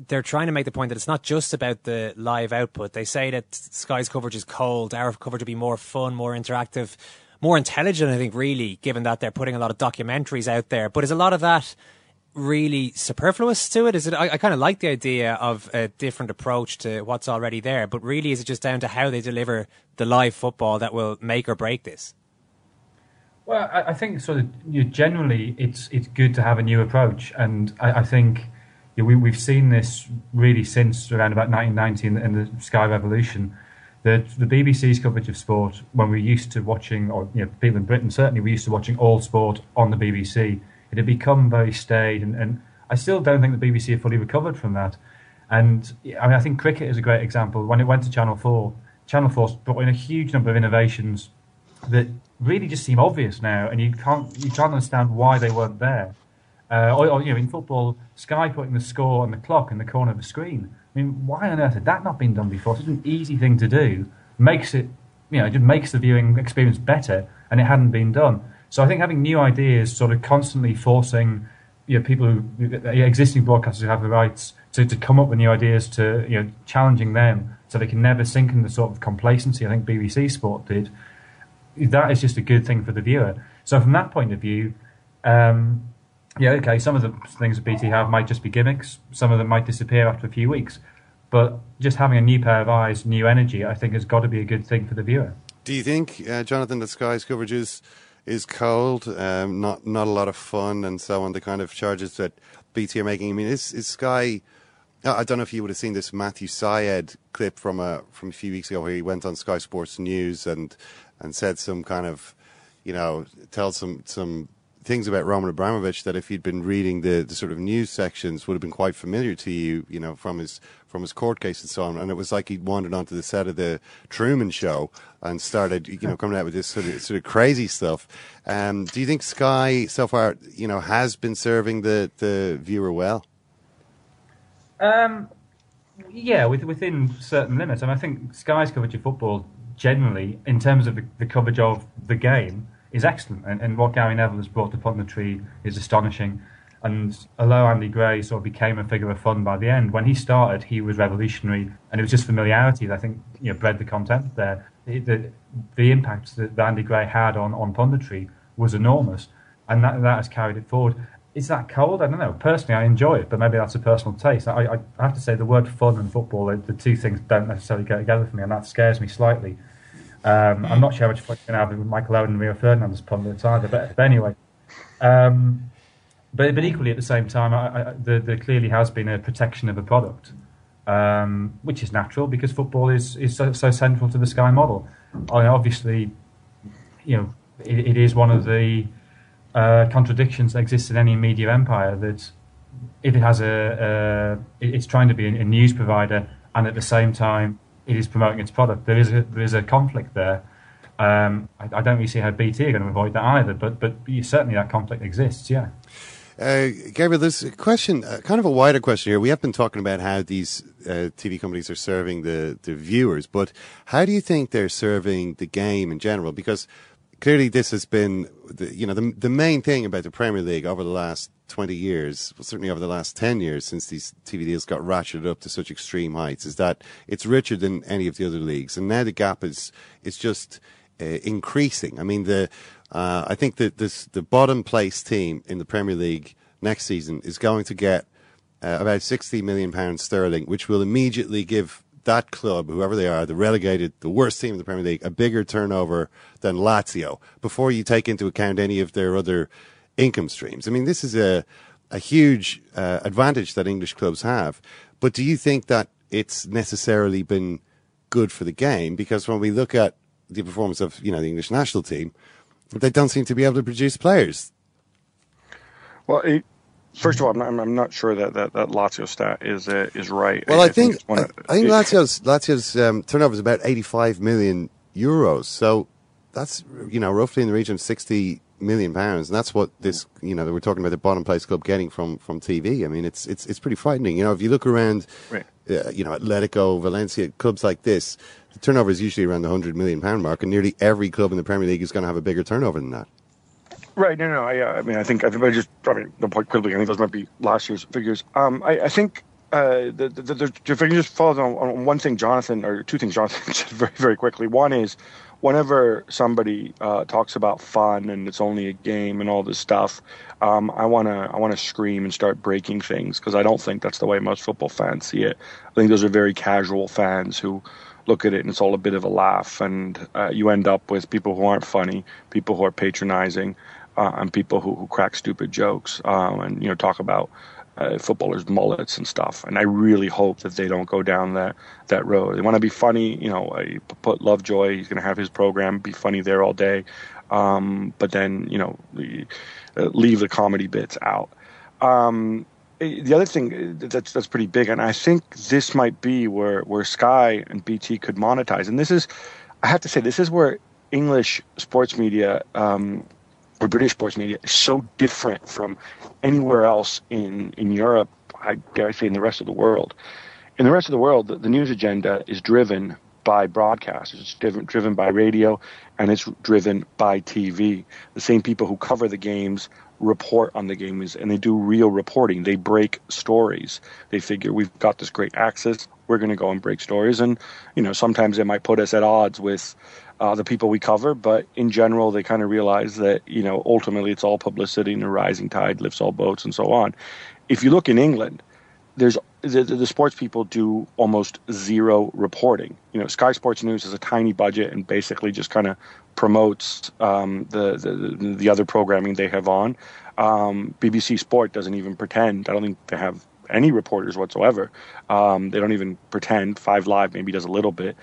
Speaker 1: they're trying to make the point that it's not just about the live output. They say that Sky's coverage is cold, our coverage will be more fun, more interactive, more intelligent, I think, really, given that they're putting a lot of documentaries out there. But is a lot of that really superfluous to it? Is it? I, I kind of like the idea of a different approach to what's already there, but really, is it just down to how they deliver the live football that will make or break this?
Speaker 12: Well, I, I think sort of you know, generally it's it's good to have a new approach, and I, I think you know, we we've seen this really since around about 1990 and, and the Sky Revolution. The, the BBC's coverage of sport, when we're used to watching, or you know, people in Britain certainly, we're used to watching all sport on the BBC it had become very staid, and, and I still don't think the BBC have fully recovered from that. And I mean, I think cricket is a great example. When it went to Channel 4, Channel 4 brought in a huge number of innovations that really just seem obvious now, and you can't you can't understand why they weren't there. Uh, or, or, you know, in football, Sky putting the score and the clock in the corner of the screen. I mean, why on earth had that not been done before? It's an easy thing to do. Makes it, you know, it just makes the viewing experience better, and it hadn't been done. So I think having new ideas, sort of constantly forcing you know, people who existing broadcasters who have the rights to, to come up with new ideas, to you know, challenging them, so they can never sink in the sort of complacency I think BBC Sport did. That is just a good thing for the viewer. So from that point of view, um, yeah, okay, some of the things that BT have might just be gimmicks. Some of them might disappear after a few weeks. But just having a new pair of eyes, new energy, I think has got to be a good thing for the viewer.
Speaker 2: Do you think, uh, Jonathan, that Sky's coverage is is cold, um, not not a lot of fun, and so on. The kind of charges that BT are making. I mean, is is Sky? I don't know if you would have seen this Matthew Syed clip from a from a few weeks ago, where he went on Sky Sports News and and said some kind of, you know, tell some some things about Roman Abramovich that if he'd been reading the, the sort of news sections would have been quite familiar to you, you know, from his from his court case and so on. And it was like he'd wandered onto the set of the Truman Show and started, you know, coming out with this sort of sort of crazy stuff. Um, do you think Sky so far, you know, has been serving the the viewer well?
Speaker 12: Um, yeah, with, within certain limits. And I think Sky's coverage of football generally, in terms of the, the coverage of the game, is excellent. And, and what Gary Neville has brought to punditry is astonishing. And although Andy Gray sort of became a figure of fun by the end, when he started, he was revolutionary, and it was just familiarity that I think you know bred the content there. The, the, impact that Andy Gray had on, on punditry was enormous, and that, that has carried it forward. Is that cold? I don't know. Personally, I enjoy it, but maybe that's a personal taste. I, I, have to say the word fun and football, the, the two things don't necessarily go together for me, and that scares me slightly. Um, I'm not sure how much fun you can have with Michael Owen and Rio Ferdinand as pundits either, but, but anyway. Um, but but equally at the same time, I, I, there, there clearly has been a protection of a product, um, which is natural because football is is so, so central to the Sky model. I obviously, you know, it, it is one of the uh, contradictions that exists in any media empire that if it has a, it's trying to be a, a news provider and at the same time it is promoting its product. There is a, there is a conflict there. Um, I, I, don't really see how BT are going to avoid that either, but but certainly that conflict exists. Yeah.
Speaker 2: Uh, Gabriel, there's a question, uh, kind of a wider question here. We have been talking about how these uh, TV companies are serving the, the viewers, but how do you think they're serving the game in general? Because clearly this has been, the, you know, the, the main thing about the Premier League over the last 20 years, well, certainly over the last 10 years since these TV deals got ratcheted up to such extreme heights, is that it's richer than any of the other leagues. And now the gap is, is just uh, increasing. I mean, the, uh, I think that this, the bottom place team in the Premier League next season is going to get uh, about 60 million pounds sterling, which will immediately give that club, whoever they are, the relegated, the worst team in the Premier League, a bigger turnover than Lazio before you take into account any of their other income streams. I mean, this is a, a huge uh, advantage that English clubs have. But do you think that it's necessarily been good for the game? Because when we look at the performance of, you know, the English national team, they don't seem to be able to produce players.
Speaker 13: Well, it, first of all, I'm not, I'm not, sure that, that, that Lazio stat is uh, is right.
Speaker 2: Well, I, I think, think I, I, think Lazio's Lazio's um, turnover is about 85 million euros. So that's you know roughly in the region of 60 million pounds, and that's what this you know we're talking about the bottom place club getting from from TV. I mean, it's it's it's pretty frightening. You know, if you look around, right. uh, you know, Atletico, Valencia, clubs like this, the turnover is usually around the hundred million pound mark, and nearly every club in the Premier League is going to have a bigger turnover than that.
Speaker 13: Right. No, no. I, uh, I mean, I think everybody just. I mean, the point quickly. I think those might be last year's figures. Um, I, I think uh, the, the, the, if I can just follow on, on one thing, Jonathan, or two things, Jonathan said very, very quickly. One is whenever somebody uh, talks about fun and it's only a game and all this stuff, um, I wanna I wanna scream and start breaking things because I don't think that's the way most football fans see it. I think those are very casual fans who look at it and it's all a bit of a laugh, and uh, you end up with people who aren't funny, people who are patronizing uh, and people who, who crack stupid jokes um, and you know talk about uh, footballers' mullets and stuff. And I really hope that they don't go down that that road. They want to be funny, you know. Uh, put Lovejoy, he's going to have his program, be funny there all day, um, but then you know uh, leave the comedy bits out. Um, the other thing uh, that's that's pretty big, and I think this might be where where Sky and BT could monetize. And this is, I have to say, this is where English sports media um, or British sports media is so different from anywhere else in, in Europe, I dare I say in the rest of the world. In the rest of the world, the, the news agenda is driven by broadcasters, it's driven, driven by radio, and it's driven by TV. The same people who cover the games report on the games and they do real reporting. They break stories. They figure we've got this great access, we're going to go and break stories. And, you know, sometimes it might put us at odds with uh, the people we cover, but in general, they kind of realize that you know ultimately it's all publicity and a rising tide lifts all boats and so on. If you look in England, there's the, the, sports people do almost zero reporting. You know, Sky Sports News has a tiny budget and basically just kind of promotes um, the, the the other programming they have on. Um, BBC Sport doesn't even pretend. I don't think they have any reporters whatsoever. Um, they don't even pretend. Five Live maybe does a little bit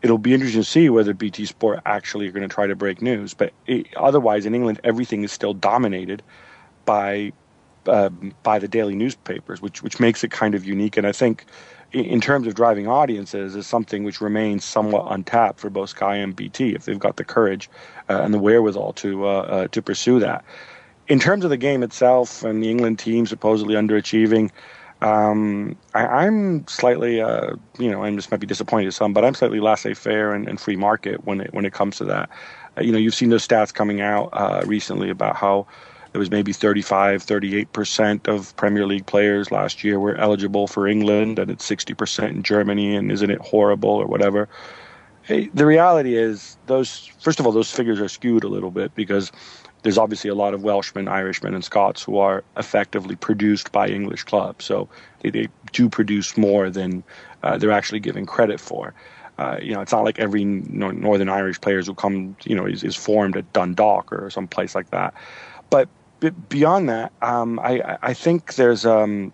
Speaker 13: it'll be interesting to see whether BT Sport actually are going to try to break news. But it, otherwise, in England, everything is still dominated by uh, by the daily newspapers, which which makes it kind of unique. And I think, in, terms of driving audiences, is something which remains somewhat untapped for both Sky and BT if they've got the courage uh, and the wherewithal to uh, uh, to pursue that. In terms of the game itself and the England team supposedly underachieving, um, I, am slightly, uh, you know, I just might be disappointed to some, but I'm slightly laissez-faire and, and, free market when it when it comes to that. Uh, you know, you've seen those stats coming out uh, recently about how there was maybe 35, 38% of Premier League players last year were eligible for England, and it's 60% in Germany, and isn't it horrible or whatever? Hey, the reality is, those first of all, those figures are skewed a little bit because there's obviously a lot of Welshmen, Irishmen, and Scots who are effectively produced by English clubs. So they, they do produce more than uh, they're actually giving credit for. Uh, you know, it's not like every Northern Irish players who come, you know, is, is formed at Dundalk or some place like that. But beyond that, um, I, I think there's um,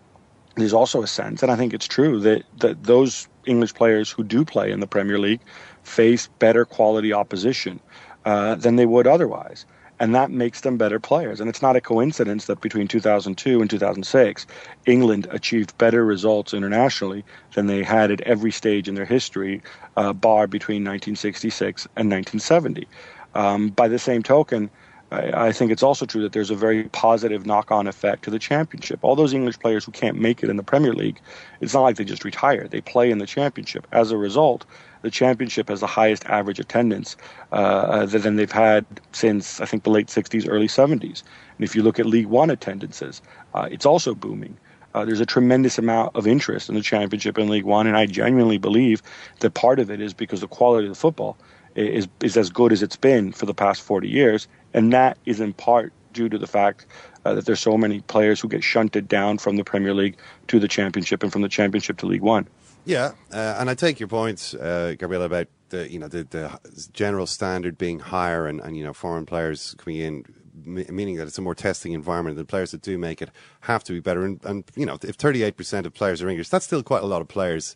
Speaker 13: there's also a sense, and I think it's true that that those English players who do play in the Premier League face better quality opposition uh, than they would otherwise and that makes them better players. And it's not a coincidence that between 2002 and 2006, England achieved better results internationally than they had at every stage in their history, uh, bar between 1966 and 1970. Um, by the same token, I, I think it's also true that there's a very positive knock-on effect to the championship. All those English players who can't make it in the Premier League, it's not like they just retire; they play in the championship. As a result, the championship has the highest average attendance uh than they've had since I think the late 60s, early 70s. And if you look at League One attendances, uh, it's also booming. Uh, there's a tremendous amount of interest in the championship in League One, and I genuinely believe that part of it is because the quality of the football is is as good as it's been for the past 40 years, and that is in part due to the fact uh, that there's so many players who get shunted down from the Premier League to the Championship and from the Championship to League One.
Speaker 2: Yeah, uh, and I take your point, uh, Gabriel, about the you know the, the general standard being higher, and, and you know foreign players coming in, meaning that it's a more testing environment. The players that do make it have to be better, and, and you know if 38% of players are English, that's still quite a lot of players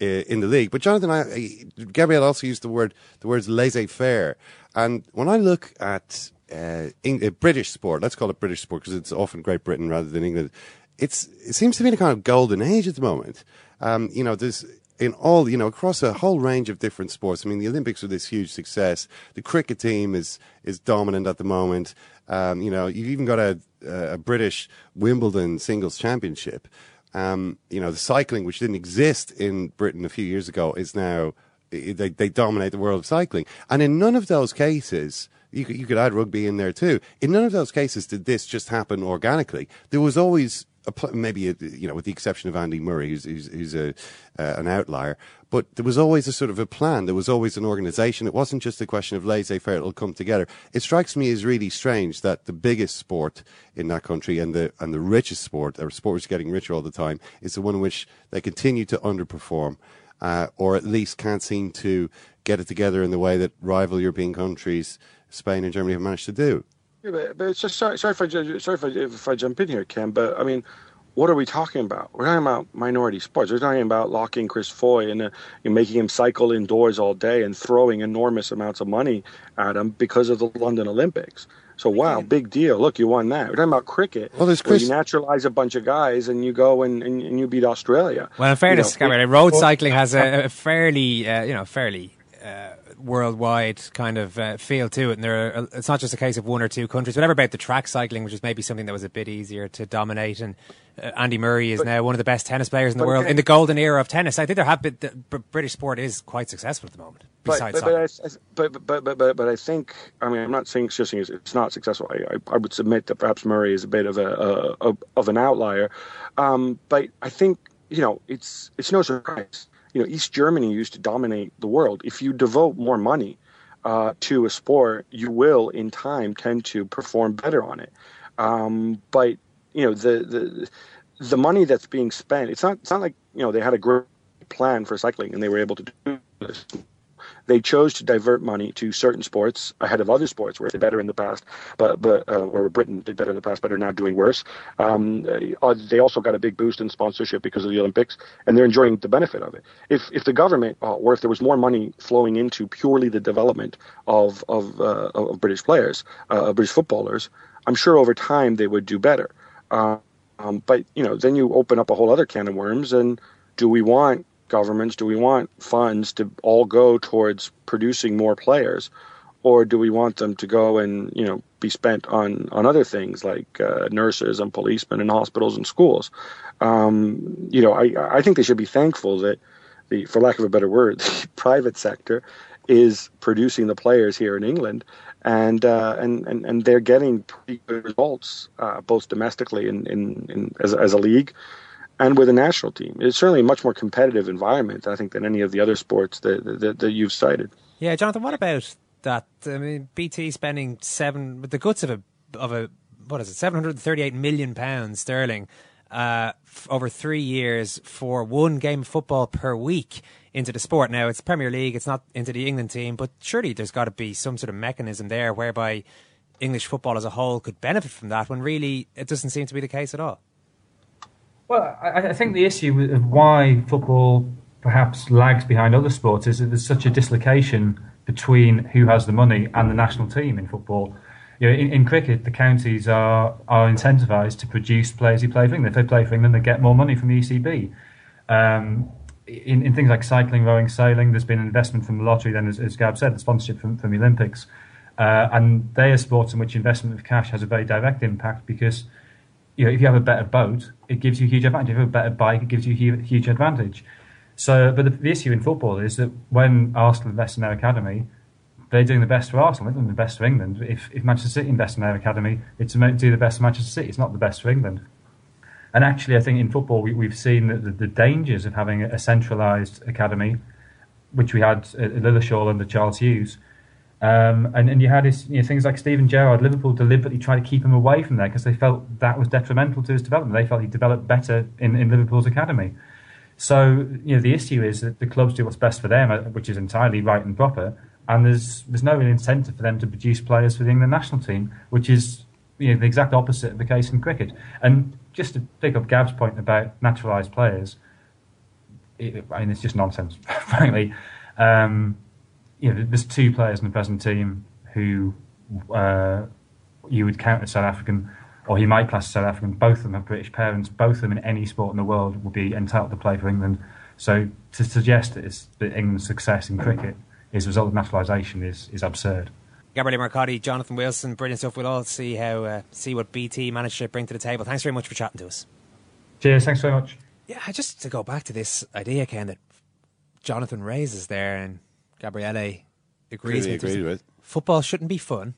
Speaker 2: uh, in the league. But Jonathan, I, Gabriel also used the word the words laissez-faire, and when I look at uh, Eng- uh, British sport, let's call it British sport because it's often Great Britain rather than England. It's it seems to be in a kind of golden age at the moment. Um, you know, there's in all, you know, across a whole range of different sports. I mean, the Olympics are this huge success. The cricket team is is dominant at the moment. Um, you know, you've even got a, a British Wimbledon singles championship. Um, you know, the cycling, which didn't exist in Britain a few years ago, is now they they dominate the world of cycling. And in none of those cases, you could, you could add rugby in there too. In none of those cases did this just happen organically. There was always a, maybe a, you know, with the exception of Andy Murray, who's, who's, who's a, uh, an outlier. But there was always a sort of a plan. There was always an organisation. It wasn't just a question of laissez-faire. It'll come together. It strikes me as really strange that the biggest sport in that country and the and the richest sport, or sport which is getting richer all the time, is the one in which they continue to underperform, uh, or at least can't seem to get it together in the way that rival European countries, Spain and Germany, have managed to do.
Speaker 13: Yeah, but, but just sorry, sorry if I sorry if I, if I jump in here, Ken. But I mean, what are we talking about? We're talking about minority sports. We're talking about locking Chris Hoy and uh, making him cycle indoors all day and throwing enormous amounts of money at him because of the London Olympics. So wow, big deal. Look, you won that. We're talking about cricket.
Speaker 2: Well, there's Chris.
Speaker 13: you naturalize a bunch of guys and you go and, and, and you beat Australia.
Speaker 1: Well, in fairness, you know, road cycling has a, a fairly, uh, you know, fairly. Uh, worldwide kind of uh, feel to it. And there, are, it's not just a case of one or two countries. Whatever about the track cycling, which is maybe something that was a bit easier to dominate. And uh, Andy Murray is but, now one of the best tennis players in the world in the golden era of tennis. I think there have been the British sport is quite successful at the moment. Besides,
Speaker 13: but but, I, but, but, but, but, but I think I mean I'm not saying suggesting it's not successful. I, I, I, would submit that perhaps Murray is a bit of a, a, a of an outlier, um, but I think you know it's it's no surprise you know, East Germany used to dominate the world. If you devote more money uh, to a sport, you will, in time, tend to perform better on it. Um, but you know, the the the money that's being spent, it's not it's not like you know they had a great plan for cycling and they were able to do this they chose to divert money to certain sports ahead of other sports where they did better in the past, but but uh, or Britain did better in the past, but are now doing worse. Um, uh, they also got a big boost in sponsorship because of the Olympics, and they're enjoying the benefit of it. If if the government uh, or if there was more money flowing into purely the development of of, uh, of British players, uh, British footballers, I'm sure over time they would do better. Um, but you know, then you open up a whole other can of worms, and do we want governments? Do we want funds to all go towards producing more players, or do we want them to go and you know be spent on on other things like uh, nurses and policemen and hospitals and schools? Um, you know, I I think they should be thankful that the, for lack of a better word, the private sector is producing the players here in England, and uh, and, and and they're getting pretty good results uh, both domestically and in, in, as as a league, and with a national team. It's certainly a much more competitive environment, I think, than any of the other sports that that, that you've cited.
Speaker 1: Yeah, Jonathan, what about that? I mean, BT spending seven with the guts of a of a what is it, seven hundred thirty eight million pounds sterling. Uh, f- over three years for one game of football per week into the sport. Now it's Premier League, it's not into the England team, but surely there's got to be some sort of mechanism there whereby English football as a whole could benefit from that. When really it doesn't seem to be the case at all.
Speaker 12: Well, I, I think the issue of why football perhaps lags behind other sports is that there's such a dislocation between who has the money and the national team in football. You know, in, in cricket, the counties are are incentivised to produce players who play for England. If they play for England, they get more money from the ECB. Um, in, in things like cycling, rowing, sailing, there's been investment from the lottery. Then, as, as Gab said, the sponsorship from, from the Olympics, uh, and they are sports in which investment of cash has a very direct impact because you know if you have a better boat, it gives you a huge advantage. If you have a better bike, it gives you a huge, advantage. So, but the, the issue in football is that when Arsenal invest in their academy, they're doing the best for Arsenal, they're doing the best for England. If, if Manchester City invest in their academy, it's to do the best for Manchester City. It's not the best for England. And actually, I think in football, we, have seen the, the, dangers of having a centralised academy, which we had at Lilleshall under Charles Hughes. Um, and, and you had his, you know, things like Steven Gerrard. Liverpool deliberately tried to keep him away from there because they felt that was detrimental to his development. They felt he developed better in, in Liverpool's academy. So you know the issue is that the clubs do what's best for them, uh, which is entirely right and proper, and there's there's no real incentive for them to produce players for the England national team, which is you know the exact opposite of the case in cricket. And just to pick up Gab's point about naturalised players, it, I mean it's just nonsense, frankly. Um, you know, there's two players in the present team who uh, you would count as South African or he might class as South African. Both of them have British parents. Both of them in any sport in the world would be entitled to play for England. So to suggest that, it's, that England's success in cricket is a result of naturalisation is, is absurd.
Speaker 1: Gabriele Marcotti, Jonathan Wilson, brilliant stuff. We'll all see how uh, see what BT managed to bring to the table. Thanks very much for chatting to us.
Speaker 12: Cheers. Thanks very much.
Speaker 1: Yeah, just to go back to this idea, Ken, that Jonathan raises there and Gabriele agrees
Speaker 2: with. Agreed with.
Speaker 1: Football shouldn't be fun.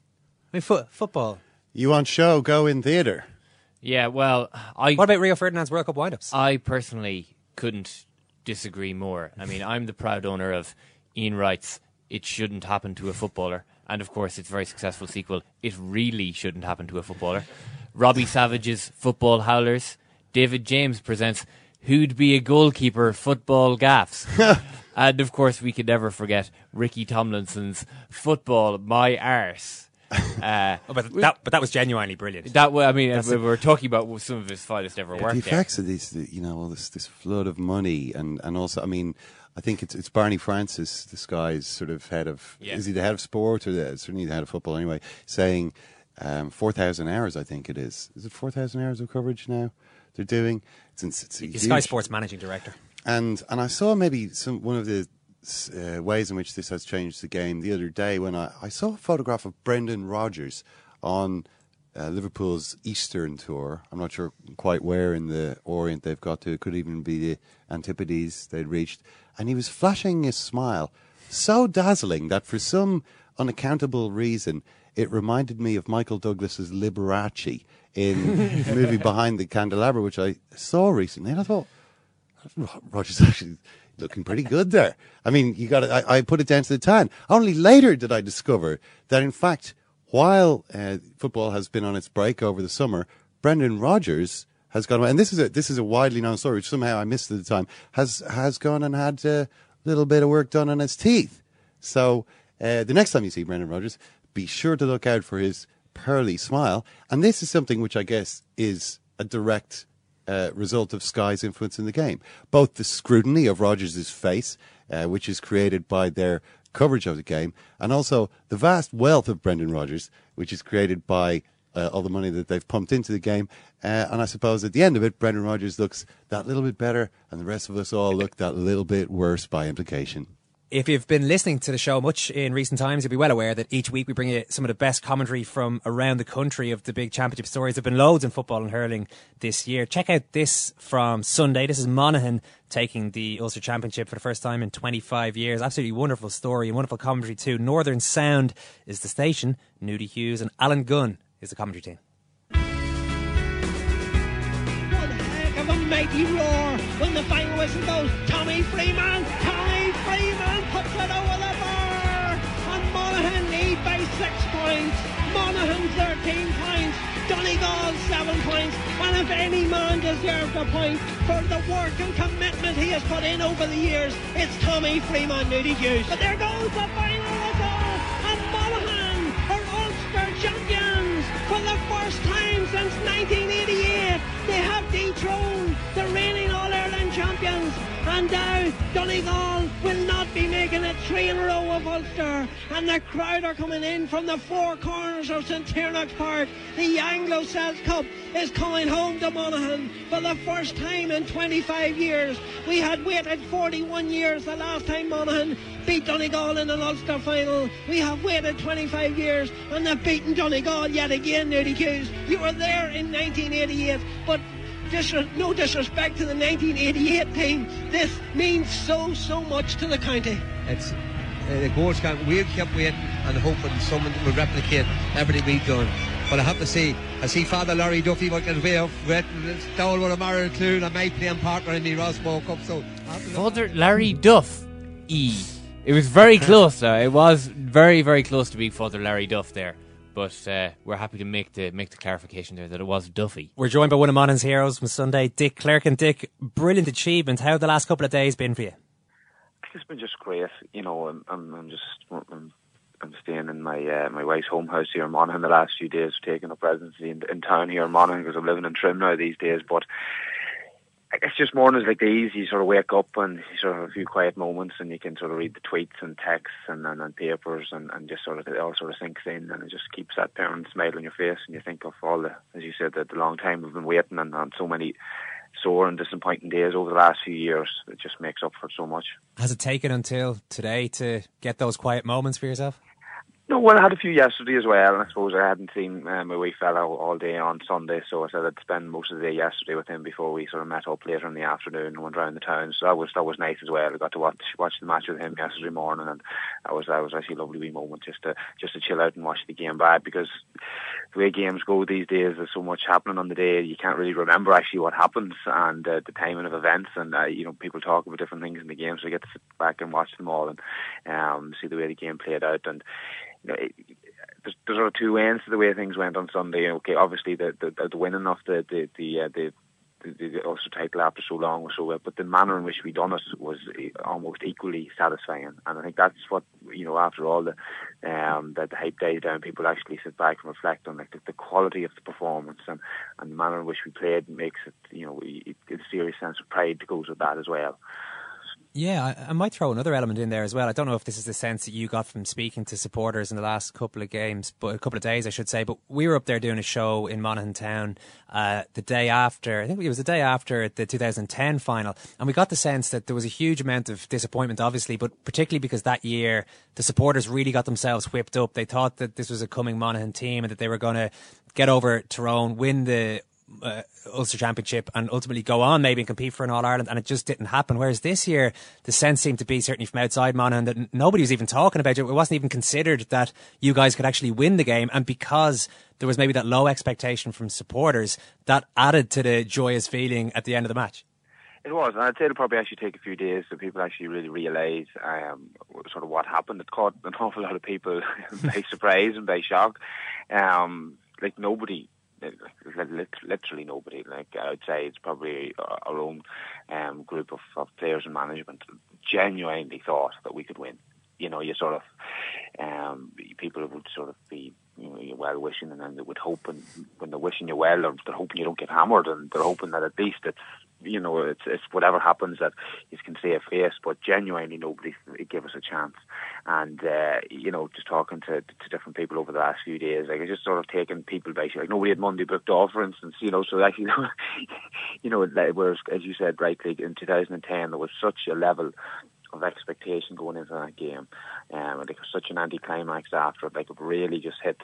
Speaker 1: I mean, fo- football
Speaker 2: you want show? Go in theatre.
Speaker 3: Yeah, well, I.
Speaker 1: What about Rio Ferdinand's World Cup windups?
Speaker 3: I personally couldn't disagree more. I mean, I'm the proud owner of Ian Wright's It Shouldn't Happen to a Footballer, and of course, its very successful sequel, It Really Shouldn't Happen to a Footballer. Robbie Savage's Football Howlers. David James presents Who'd Be a Goalkeeper Football Gaffs. and of course, we could never forget Ricky Tomlinson's Football My Arse.
Speaker 1: Uh, oh, but that but that was genuinely brilliant.
Speaker 3: That I mean, we were talking about some of his finest ever
Speaker 2: yeah,
Speaker 3: work.
Speaker 2: The effects there. of this, you know, all this this flood of money, and and also, I mean, I think it's it's Barney Francis, this guy's sort of head of yeah. is he the head of sport or the, certainly the head of football anyway, saying um, four thousand hours. I think it is. Is it four thousand hours of coverage now? They're doing. It's, it's,
Speaker 1: it's Sky Sports managing director.
Speaker 2: And and I saw maybe some one of the uh, ways in which this has changed the game the other day when I, I saw a photograph of Brendan Rodgers on uh, Liverpool's Eastern tour. I'm not sure quite where in the Orient they've got to. It could even be the Antipodes they'd reached. And he was flashing a smile so dazzling that for some unaccountable reason it reminded me of Michael Douglas's Liberace in the movie Behind the Candelabra, which I saw recently. And I thought, Rodgers actually looking pretty good there. I mean, you got I, I put it down to the tan. Only later did I discover that, in fact, while uh, football has been on its break over the summer, Brendan Rodgers has gone, away, and this is a this is a widely known story, which somehow I missed at the time. Has has gone and had a little bit of work done on his teeth. So uh, the next time you see Brendan Rodgers, be sure to look out for his pearly smile. And this is something which I guess is a direct uh, result of Sky's influence in the game. Both the scrutiny of Rodgers' face, uh, which is created by their coverage of the game, and also the vast wealth of Brendan Rodgers, which is created by uh, all the money that they've pumped into the game. Uh, and I suppose at the end of it, Brendan Rodgers looks that little bit better, and the rest of us all look that little bit worse by implication.
Speaker 1: If you've been listening to the show much in recent times, you'll be well aware that each week we bring you some of the best commentary from around the country of the big championship stories. There have been loads in football and hurling this year. Check out this from Sunday. This is Monaghan taking the Ulster Championship for the first time in 25 years. Absolutely wonderful story and wonderful commentary too. Northern Sound is the station. Nudie Hughes and Alan Gunn is the commentary team.
Speaker 5: What heck of a mighty roar when the final whistle goes. Tommy Freeman, Tommy Freeman bar, and Monaghan lead by six points. Monaghan 13 points, Donegal 7 points, and if any man deserved a point for the work and commitment he has put in over the years, it's Tommy Freeman, Nudie Hughes. But there goes the final whistle, and Monaghan are Ulster champions for the first time since 1988. They have dethroned the reigning All Ireland champions, and now Donegal will not be making it three in a row of Ulster. And the crowd are coming in from the four corners of St Park. The Anglo Celts Cup is coming home to Monaghan for the first time in 25 years. We had waited 41 years the last time Monaghan beat Donegal in an Ulster final. We have waited 25 years and they've beaten Donegal yet again, Nudie Hughes. You were there in 1988, but dis- no disrespect to the 1988 team, this means so, so much to the county.
Speaker 14: It's uh, the goals can we kept waiting and hoping someone will replicate everything we've done. But I have to say, I see Father Larry Duffy working way off with Stowell with a Mara Clune and my playing partner in the Rosbo Cup. So
Speaker 3: Father Larry Duff. E. It was very close. though. it was very, very close to being Father Larry Duff there. But uh, we're happy to make the make the clarification there that it was Duffy.
Speaker 1: We're joined by one of Monaghan's heroes from Sunday, Dick Clerkin. And Dick, brilliant achievement. How have the last couple of days been for you?
Speaker 15: It's been just great. You know, I'm, I'm, I'm just I'm, I'm staying in my uh, my wife's home house here in Monaghan the last few days, taking up residency in, in town here in Monaghan because I'm living in Trim now these days. But it's just mornings like these, you sort of wake up and you sort of have a few quiet moments and you can sort of read the tweets and texts and, and, and papers and, and just sort of, it all sort of sinks in and it just keeps that parent smile on your face and you think of all the, as you said, the, the long time we've been waiting and, and so many sore and disappointing days over the last few years. It just makes up for so much.
Speaker 1: Has it taken until today to get those quiet moments for yourself?
Speaker 15: No, well, I had a few yesterday as well. And I suppose I hadn't seen uh, my wee fellow all day on Sunday, so I said I'd spend most of the day yesterday with him before we sort of met up later in the afternoon and went around the town. So that was that was nice as well. I got to watch watch the match with him yesterday morning, and that was that was actually a lovely wee moment just to just to chill out and watch the game back because the way games go these days, there's so much happening on the day you can't really remember actually what happens and uh, the timing of events, and uh, you know people talk about different things in the game, so I get to sit back and watch them all and um, see the way the game played out and you know, it, there's, there's sort of two ends to the way things went on Sunday. Okay, obviously the the, the winning of the the the, uh, the the, the Ulster title after so long was so well, but the manner in which we done it was almost equally satisfying. And I think that's what you know. After all the um, that the hype dies down, people actually sit back and reflect on like the, the quality of the performance and, and the manner in which we played makes it you know it, it's a serious sense of pride that goes with that as well.
Speaker 1: Yeah, I, I, might throw another element in there as well. I don't know if this is the sense that you got from speaking to supporters in the last couple of games, but a couple of days, I should say. But we were up there doing a show in Monaghan Town uh, the day after, I think it was the day after the 2010 final, and we got the sense that there was a huge amount of disappointment, obviously, but particularly because that year the supporters really got themselves whipped up. They thought that this was a coming Monaghan team and that they were going to get over Tyrone, win the uh, Ulster Championship and ultimately go on maybe and compete for an All Ireland, and it just didn't happen. Whereas this year, the sense seemed to be certainly from outside Monaghan that nobody was even talking about it. It wasn't even considered that you guys could actually win the game, and because there was maybe that low expectation from supporters, that added to the joyous feeling at the end of the match.
Speaker 15: It was, and I'd say it'll probably actually take a few days so people actually really realise um, sort of what happened. It caught an awful lot of people by surprise and by shock. Um, like nobody literally nobody. Like I would say, it's probably our own um, group of, of players and management genuinely thought that we could win. You know, you sort of um, people would sort of be you know, well wishing, and then they would hope, and when they're wishing you well, or they're hoping you don't get hammered, and they're hoping that at least it's you know it's it's whatever happens that you can a face. But genuinely, nobody gave us a chance, and uh, you know, just talking to to different people over the last few days, like I just sort of taken people basically like nobody had Monday booked off, for instance, you know, so actually, you know, whereas as you said rightly in 2010 there was such a level of expectation going into that game. Um, and it was such an anticlimax after it. Like it really just hit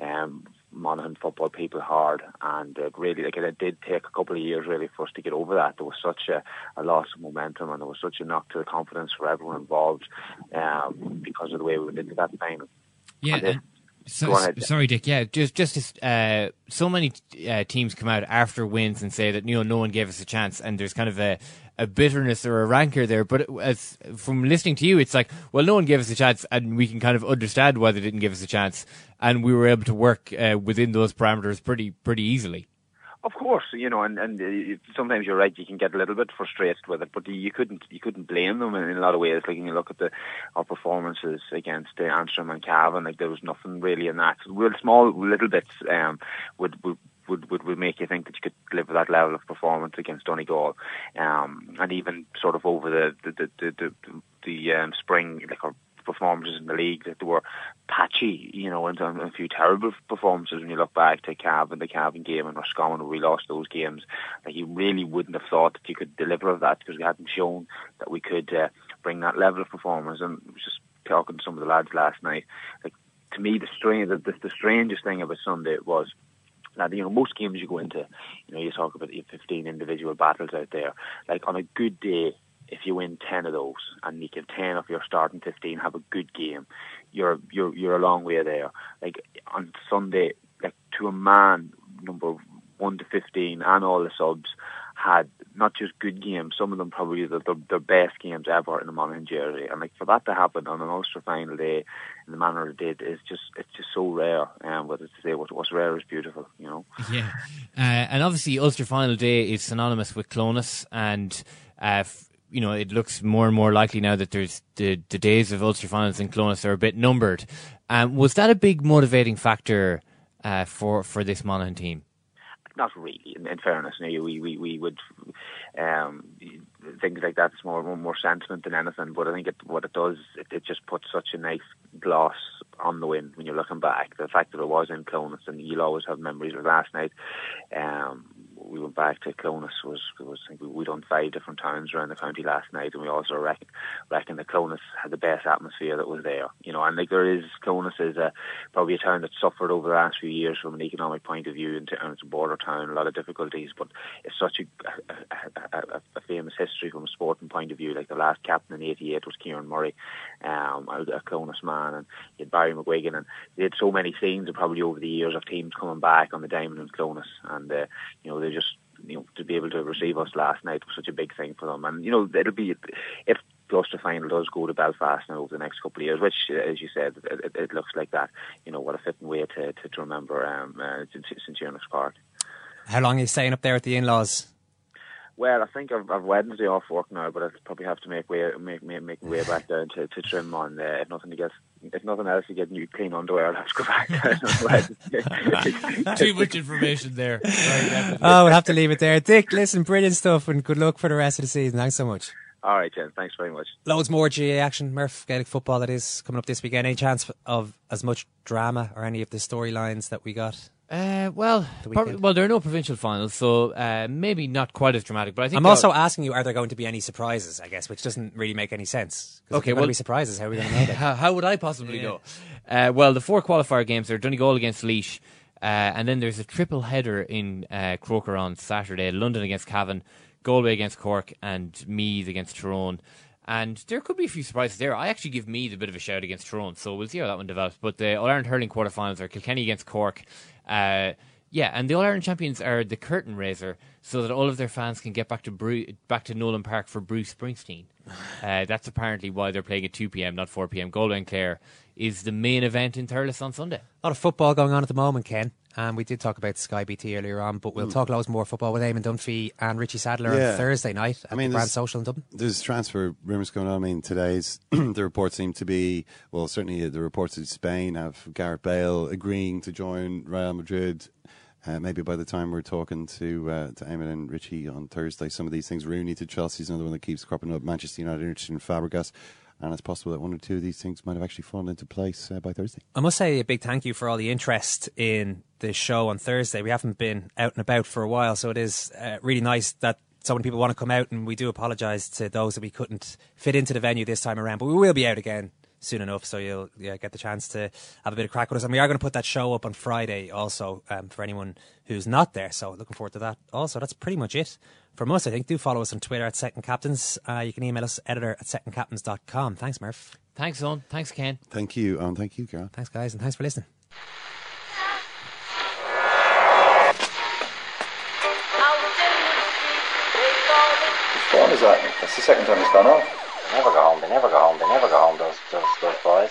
Speaker 15: um, Monaghan football people hard, and it really like it did take a couple of years really for us to get over that. There was such a, a loss of momentum, and there was such a knock to the confidence for everyone involved um, because of the way we went into that final.
Speaker 3: Yeah.
Speaker 15: And
Speaker 3: So, Sorry, Dick. Yeah, just just uh, so many uh, teams come out after wins and say that you know no one gave us a chance, and there's kind of a, a bitterness or a rancor there. But as from listening to you, it's like, well, no one gave us a chance, and we can kind of understand why they didn't give us a chance, and we were able to work uh, within those parameters pretty pretty easily.
Speaker 15: Of course, you know, and and uh, sometimes you're right. You can get a little bit frustrated with it, but you couldn't you couldn't blame them in, a lot of ways. Like when you look at the our performances against uh, Antrim and Cavan, like there was nothing really in that. Real small little bits um, would would. Would, would would make you think that you could deliver that level of performance against Donegal, um, and even sort of over the the the the, the, the um, spring, like our performances in the league that they were patchy, you know, and, and a few terrible performances when you look back to Cavan, the Cavan game and Roscommon where we lost those games. Like you really wouldn't have thought that you could deliver that because we hadn't shown that we could uh, bring that level of performance. And I was just talking to some of the lads last night. Like to me, the strange, the, the, the strangest thing about Sunday was now, you know, most games you go into, you know, you talk about the 15 individual battles out there. Like on a good day, if you win 10 of those and you give 10 of your starting 15 have a good game, you're you're you're a long way there. Like on Sunday, like to a man, number one to 15 and all the subs had not just good games, some of them probably the, the, best games ever in the Monaghan jersey. And like for that to happen on an Ulster final day in the manner it did is just it's just so rare. Um, but to say, what, what's rare is beautiful, you know.
Speaker 3: Yeah, uh, and obviously Ulster Final Day is synonymous with Clones, and uh, f- you know it looks more and more likely now that there's the the days of Ulster finals in Clones are a bit numbered. Um, was that a big motivating factor uh, for for this Monaghan team?
Speaker 15: Not really. In, in fairness, know, we we we would um, things like that's more more sentiment than anything. But I think it, what it does, it, it just puts such a nice gloss on the win when you're looking back. The fact that it was in Clones, and you'll always have memories of last night. Um, we went back to Clones was was I think we, we done five different towns around the county last night, and we also reckon reckon that Clones had the best atmosphere that was there. You know, and like there is Clones is a probably a town that suffered over the last few years from an economic point of view, and, and it's a border town, a lot of difficulties, but it's such a, a, a, a famous history from a sporting point of view. Like the last captain in '88 was Kieran Murray, um, a, a Clones man, and you had Barry McGuigan, and they had so many scenes, probably over the years of teams coming back on the diamond in Clones, and uh, you know they just you know to be able to receive us last night was such a big thing for them, and you know it'll be if the Ulster final does go to Belfast now over the next couple of years, which, as you said, it, it, looks like that. You know what a fitting way to to, to remember um, uh, St Eunice Park.
Speaker 1: How long are you staying up there at the in-laws?
Speaker 15: Well, I think I've, I've Wednesday off work now, but I'll probably have to make way make make, make way back down to, to Trim on. Uh, if nothing to get, if nothing else to get new clean underwear, I'll have to go back down on Wednesday.
Speaker 3: Too much information there. Sorry, definitely.
Speaker 1: Oh, we'll have to leave it there. Dick, listen, brilliant stuff, and good luck for the rest of the season. Thanks so much.
Speaker 15: All right, Jen. Thanks very much.
Speaker 1: Loads more GAA action, Murph Gaelic football that is coming up this weekend. Any chance of as much drama or any of the storylines that we got?
Speaker 3: Uh, well,
Speaker 1: The
Speaker 3: well, there are no provincial finals, so uh, maybe not quite as dramatic. But I think
Speaker 1: I'm also asking you, are there going to be any surprises? I guess, which doesn't really make any sense.
Speaker 3: Okay, well-
Speaker 1: be surprises. How are we going to know that?
Speaker 3: how, how would I possibly
Speaker 1: Yeah.
Speaker 3: know? Uh, well, the four qualifier games are Donegal against Laois, uh, and then there's a triple header in uh, Croker on Saturday: London against Cavan, Galway against Cork, and Meath against Tyrone. And there could be a few surprises there. I actually give Meath a bit of a shout against Tyrone, so we'll see how that one develops. But the All Ireland hurling quarterfinals are Kilkenny against Cork. Uh, yeah, and the All Ireland champions are the curtain raiser, so that all of their fans can get back to Bru- back to Nowlan Park for Bruce Springsteen. Uh, that's apparently why they're playing at 2 p.m., not 4 p.m. And Clare is the main event in Thurles on Sunday.
Speaker 1: A lot of football going on at the moment, Ken. And we did talk about Sky BT earlier on, but we'll
Speaker 2: Mm.
Speaker 1: talk loads more football with Eamon Dunphy and Richie Sadlier
Speaker 2: Yeah.
Speaker 1: on Thursday night
Speaker 2: I mean, there's-
Speaker 1: Social in Dublin.
Speaker 2: There's transfer rumours going on. I mean, today's the reports seem to be well, certainly the reports in Spain have Gareth Bale agreeing to join Real Madrid. Uh, maybe by the time we're talking to uh, to Eamon and Richie on Thursday, some of these things. Rooney to Chelsea's another one that keeps cropping up. Manchester United interested in Fabregas, and it's possible that one or two of these things might have actually fallen into place uh, by Thursday.
Speaker 1: I must say a big thank you for all the interest in the show on Thursday. We haven't been out and about for a while, so it is uh, really nice that so many people want to come out, and we do apologise to those that we couldn't fit into the venue this time around. But we will be out again soon enough, so you'll yeah, get the chance to have a bit of crack with us. And we are going to put that show up on Friday also um, for anyone who's not there. So looking forward to that. Also, that's pretty much it from us, I think. Do follow us on Twitter at Second Captains. Uh, you can email us editor at secondcaptains.com. Thanks, Murph.
Speaker 3: Thanks, Eoin. Thanks, Ken.
Speaker 2: Thank you, and thank you, Carol.
Speaker 1: Thanks, guys, and thanks for listening.
Speaker 16: Whose phone is that? That's the second time it's gone off.
Speaker 17: They never go home. They never go home. They never go home. Those those those boys.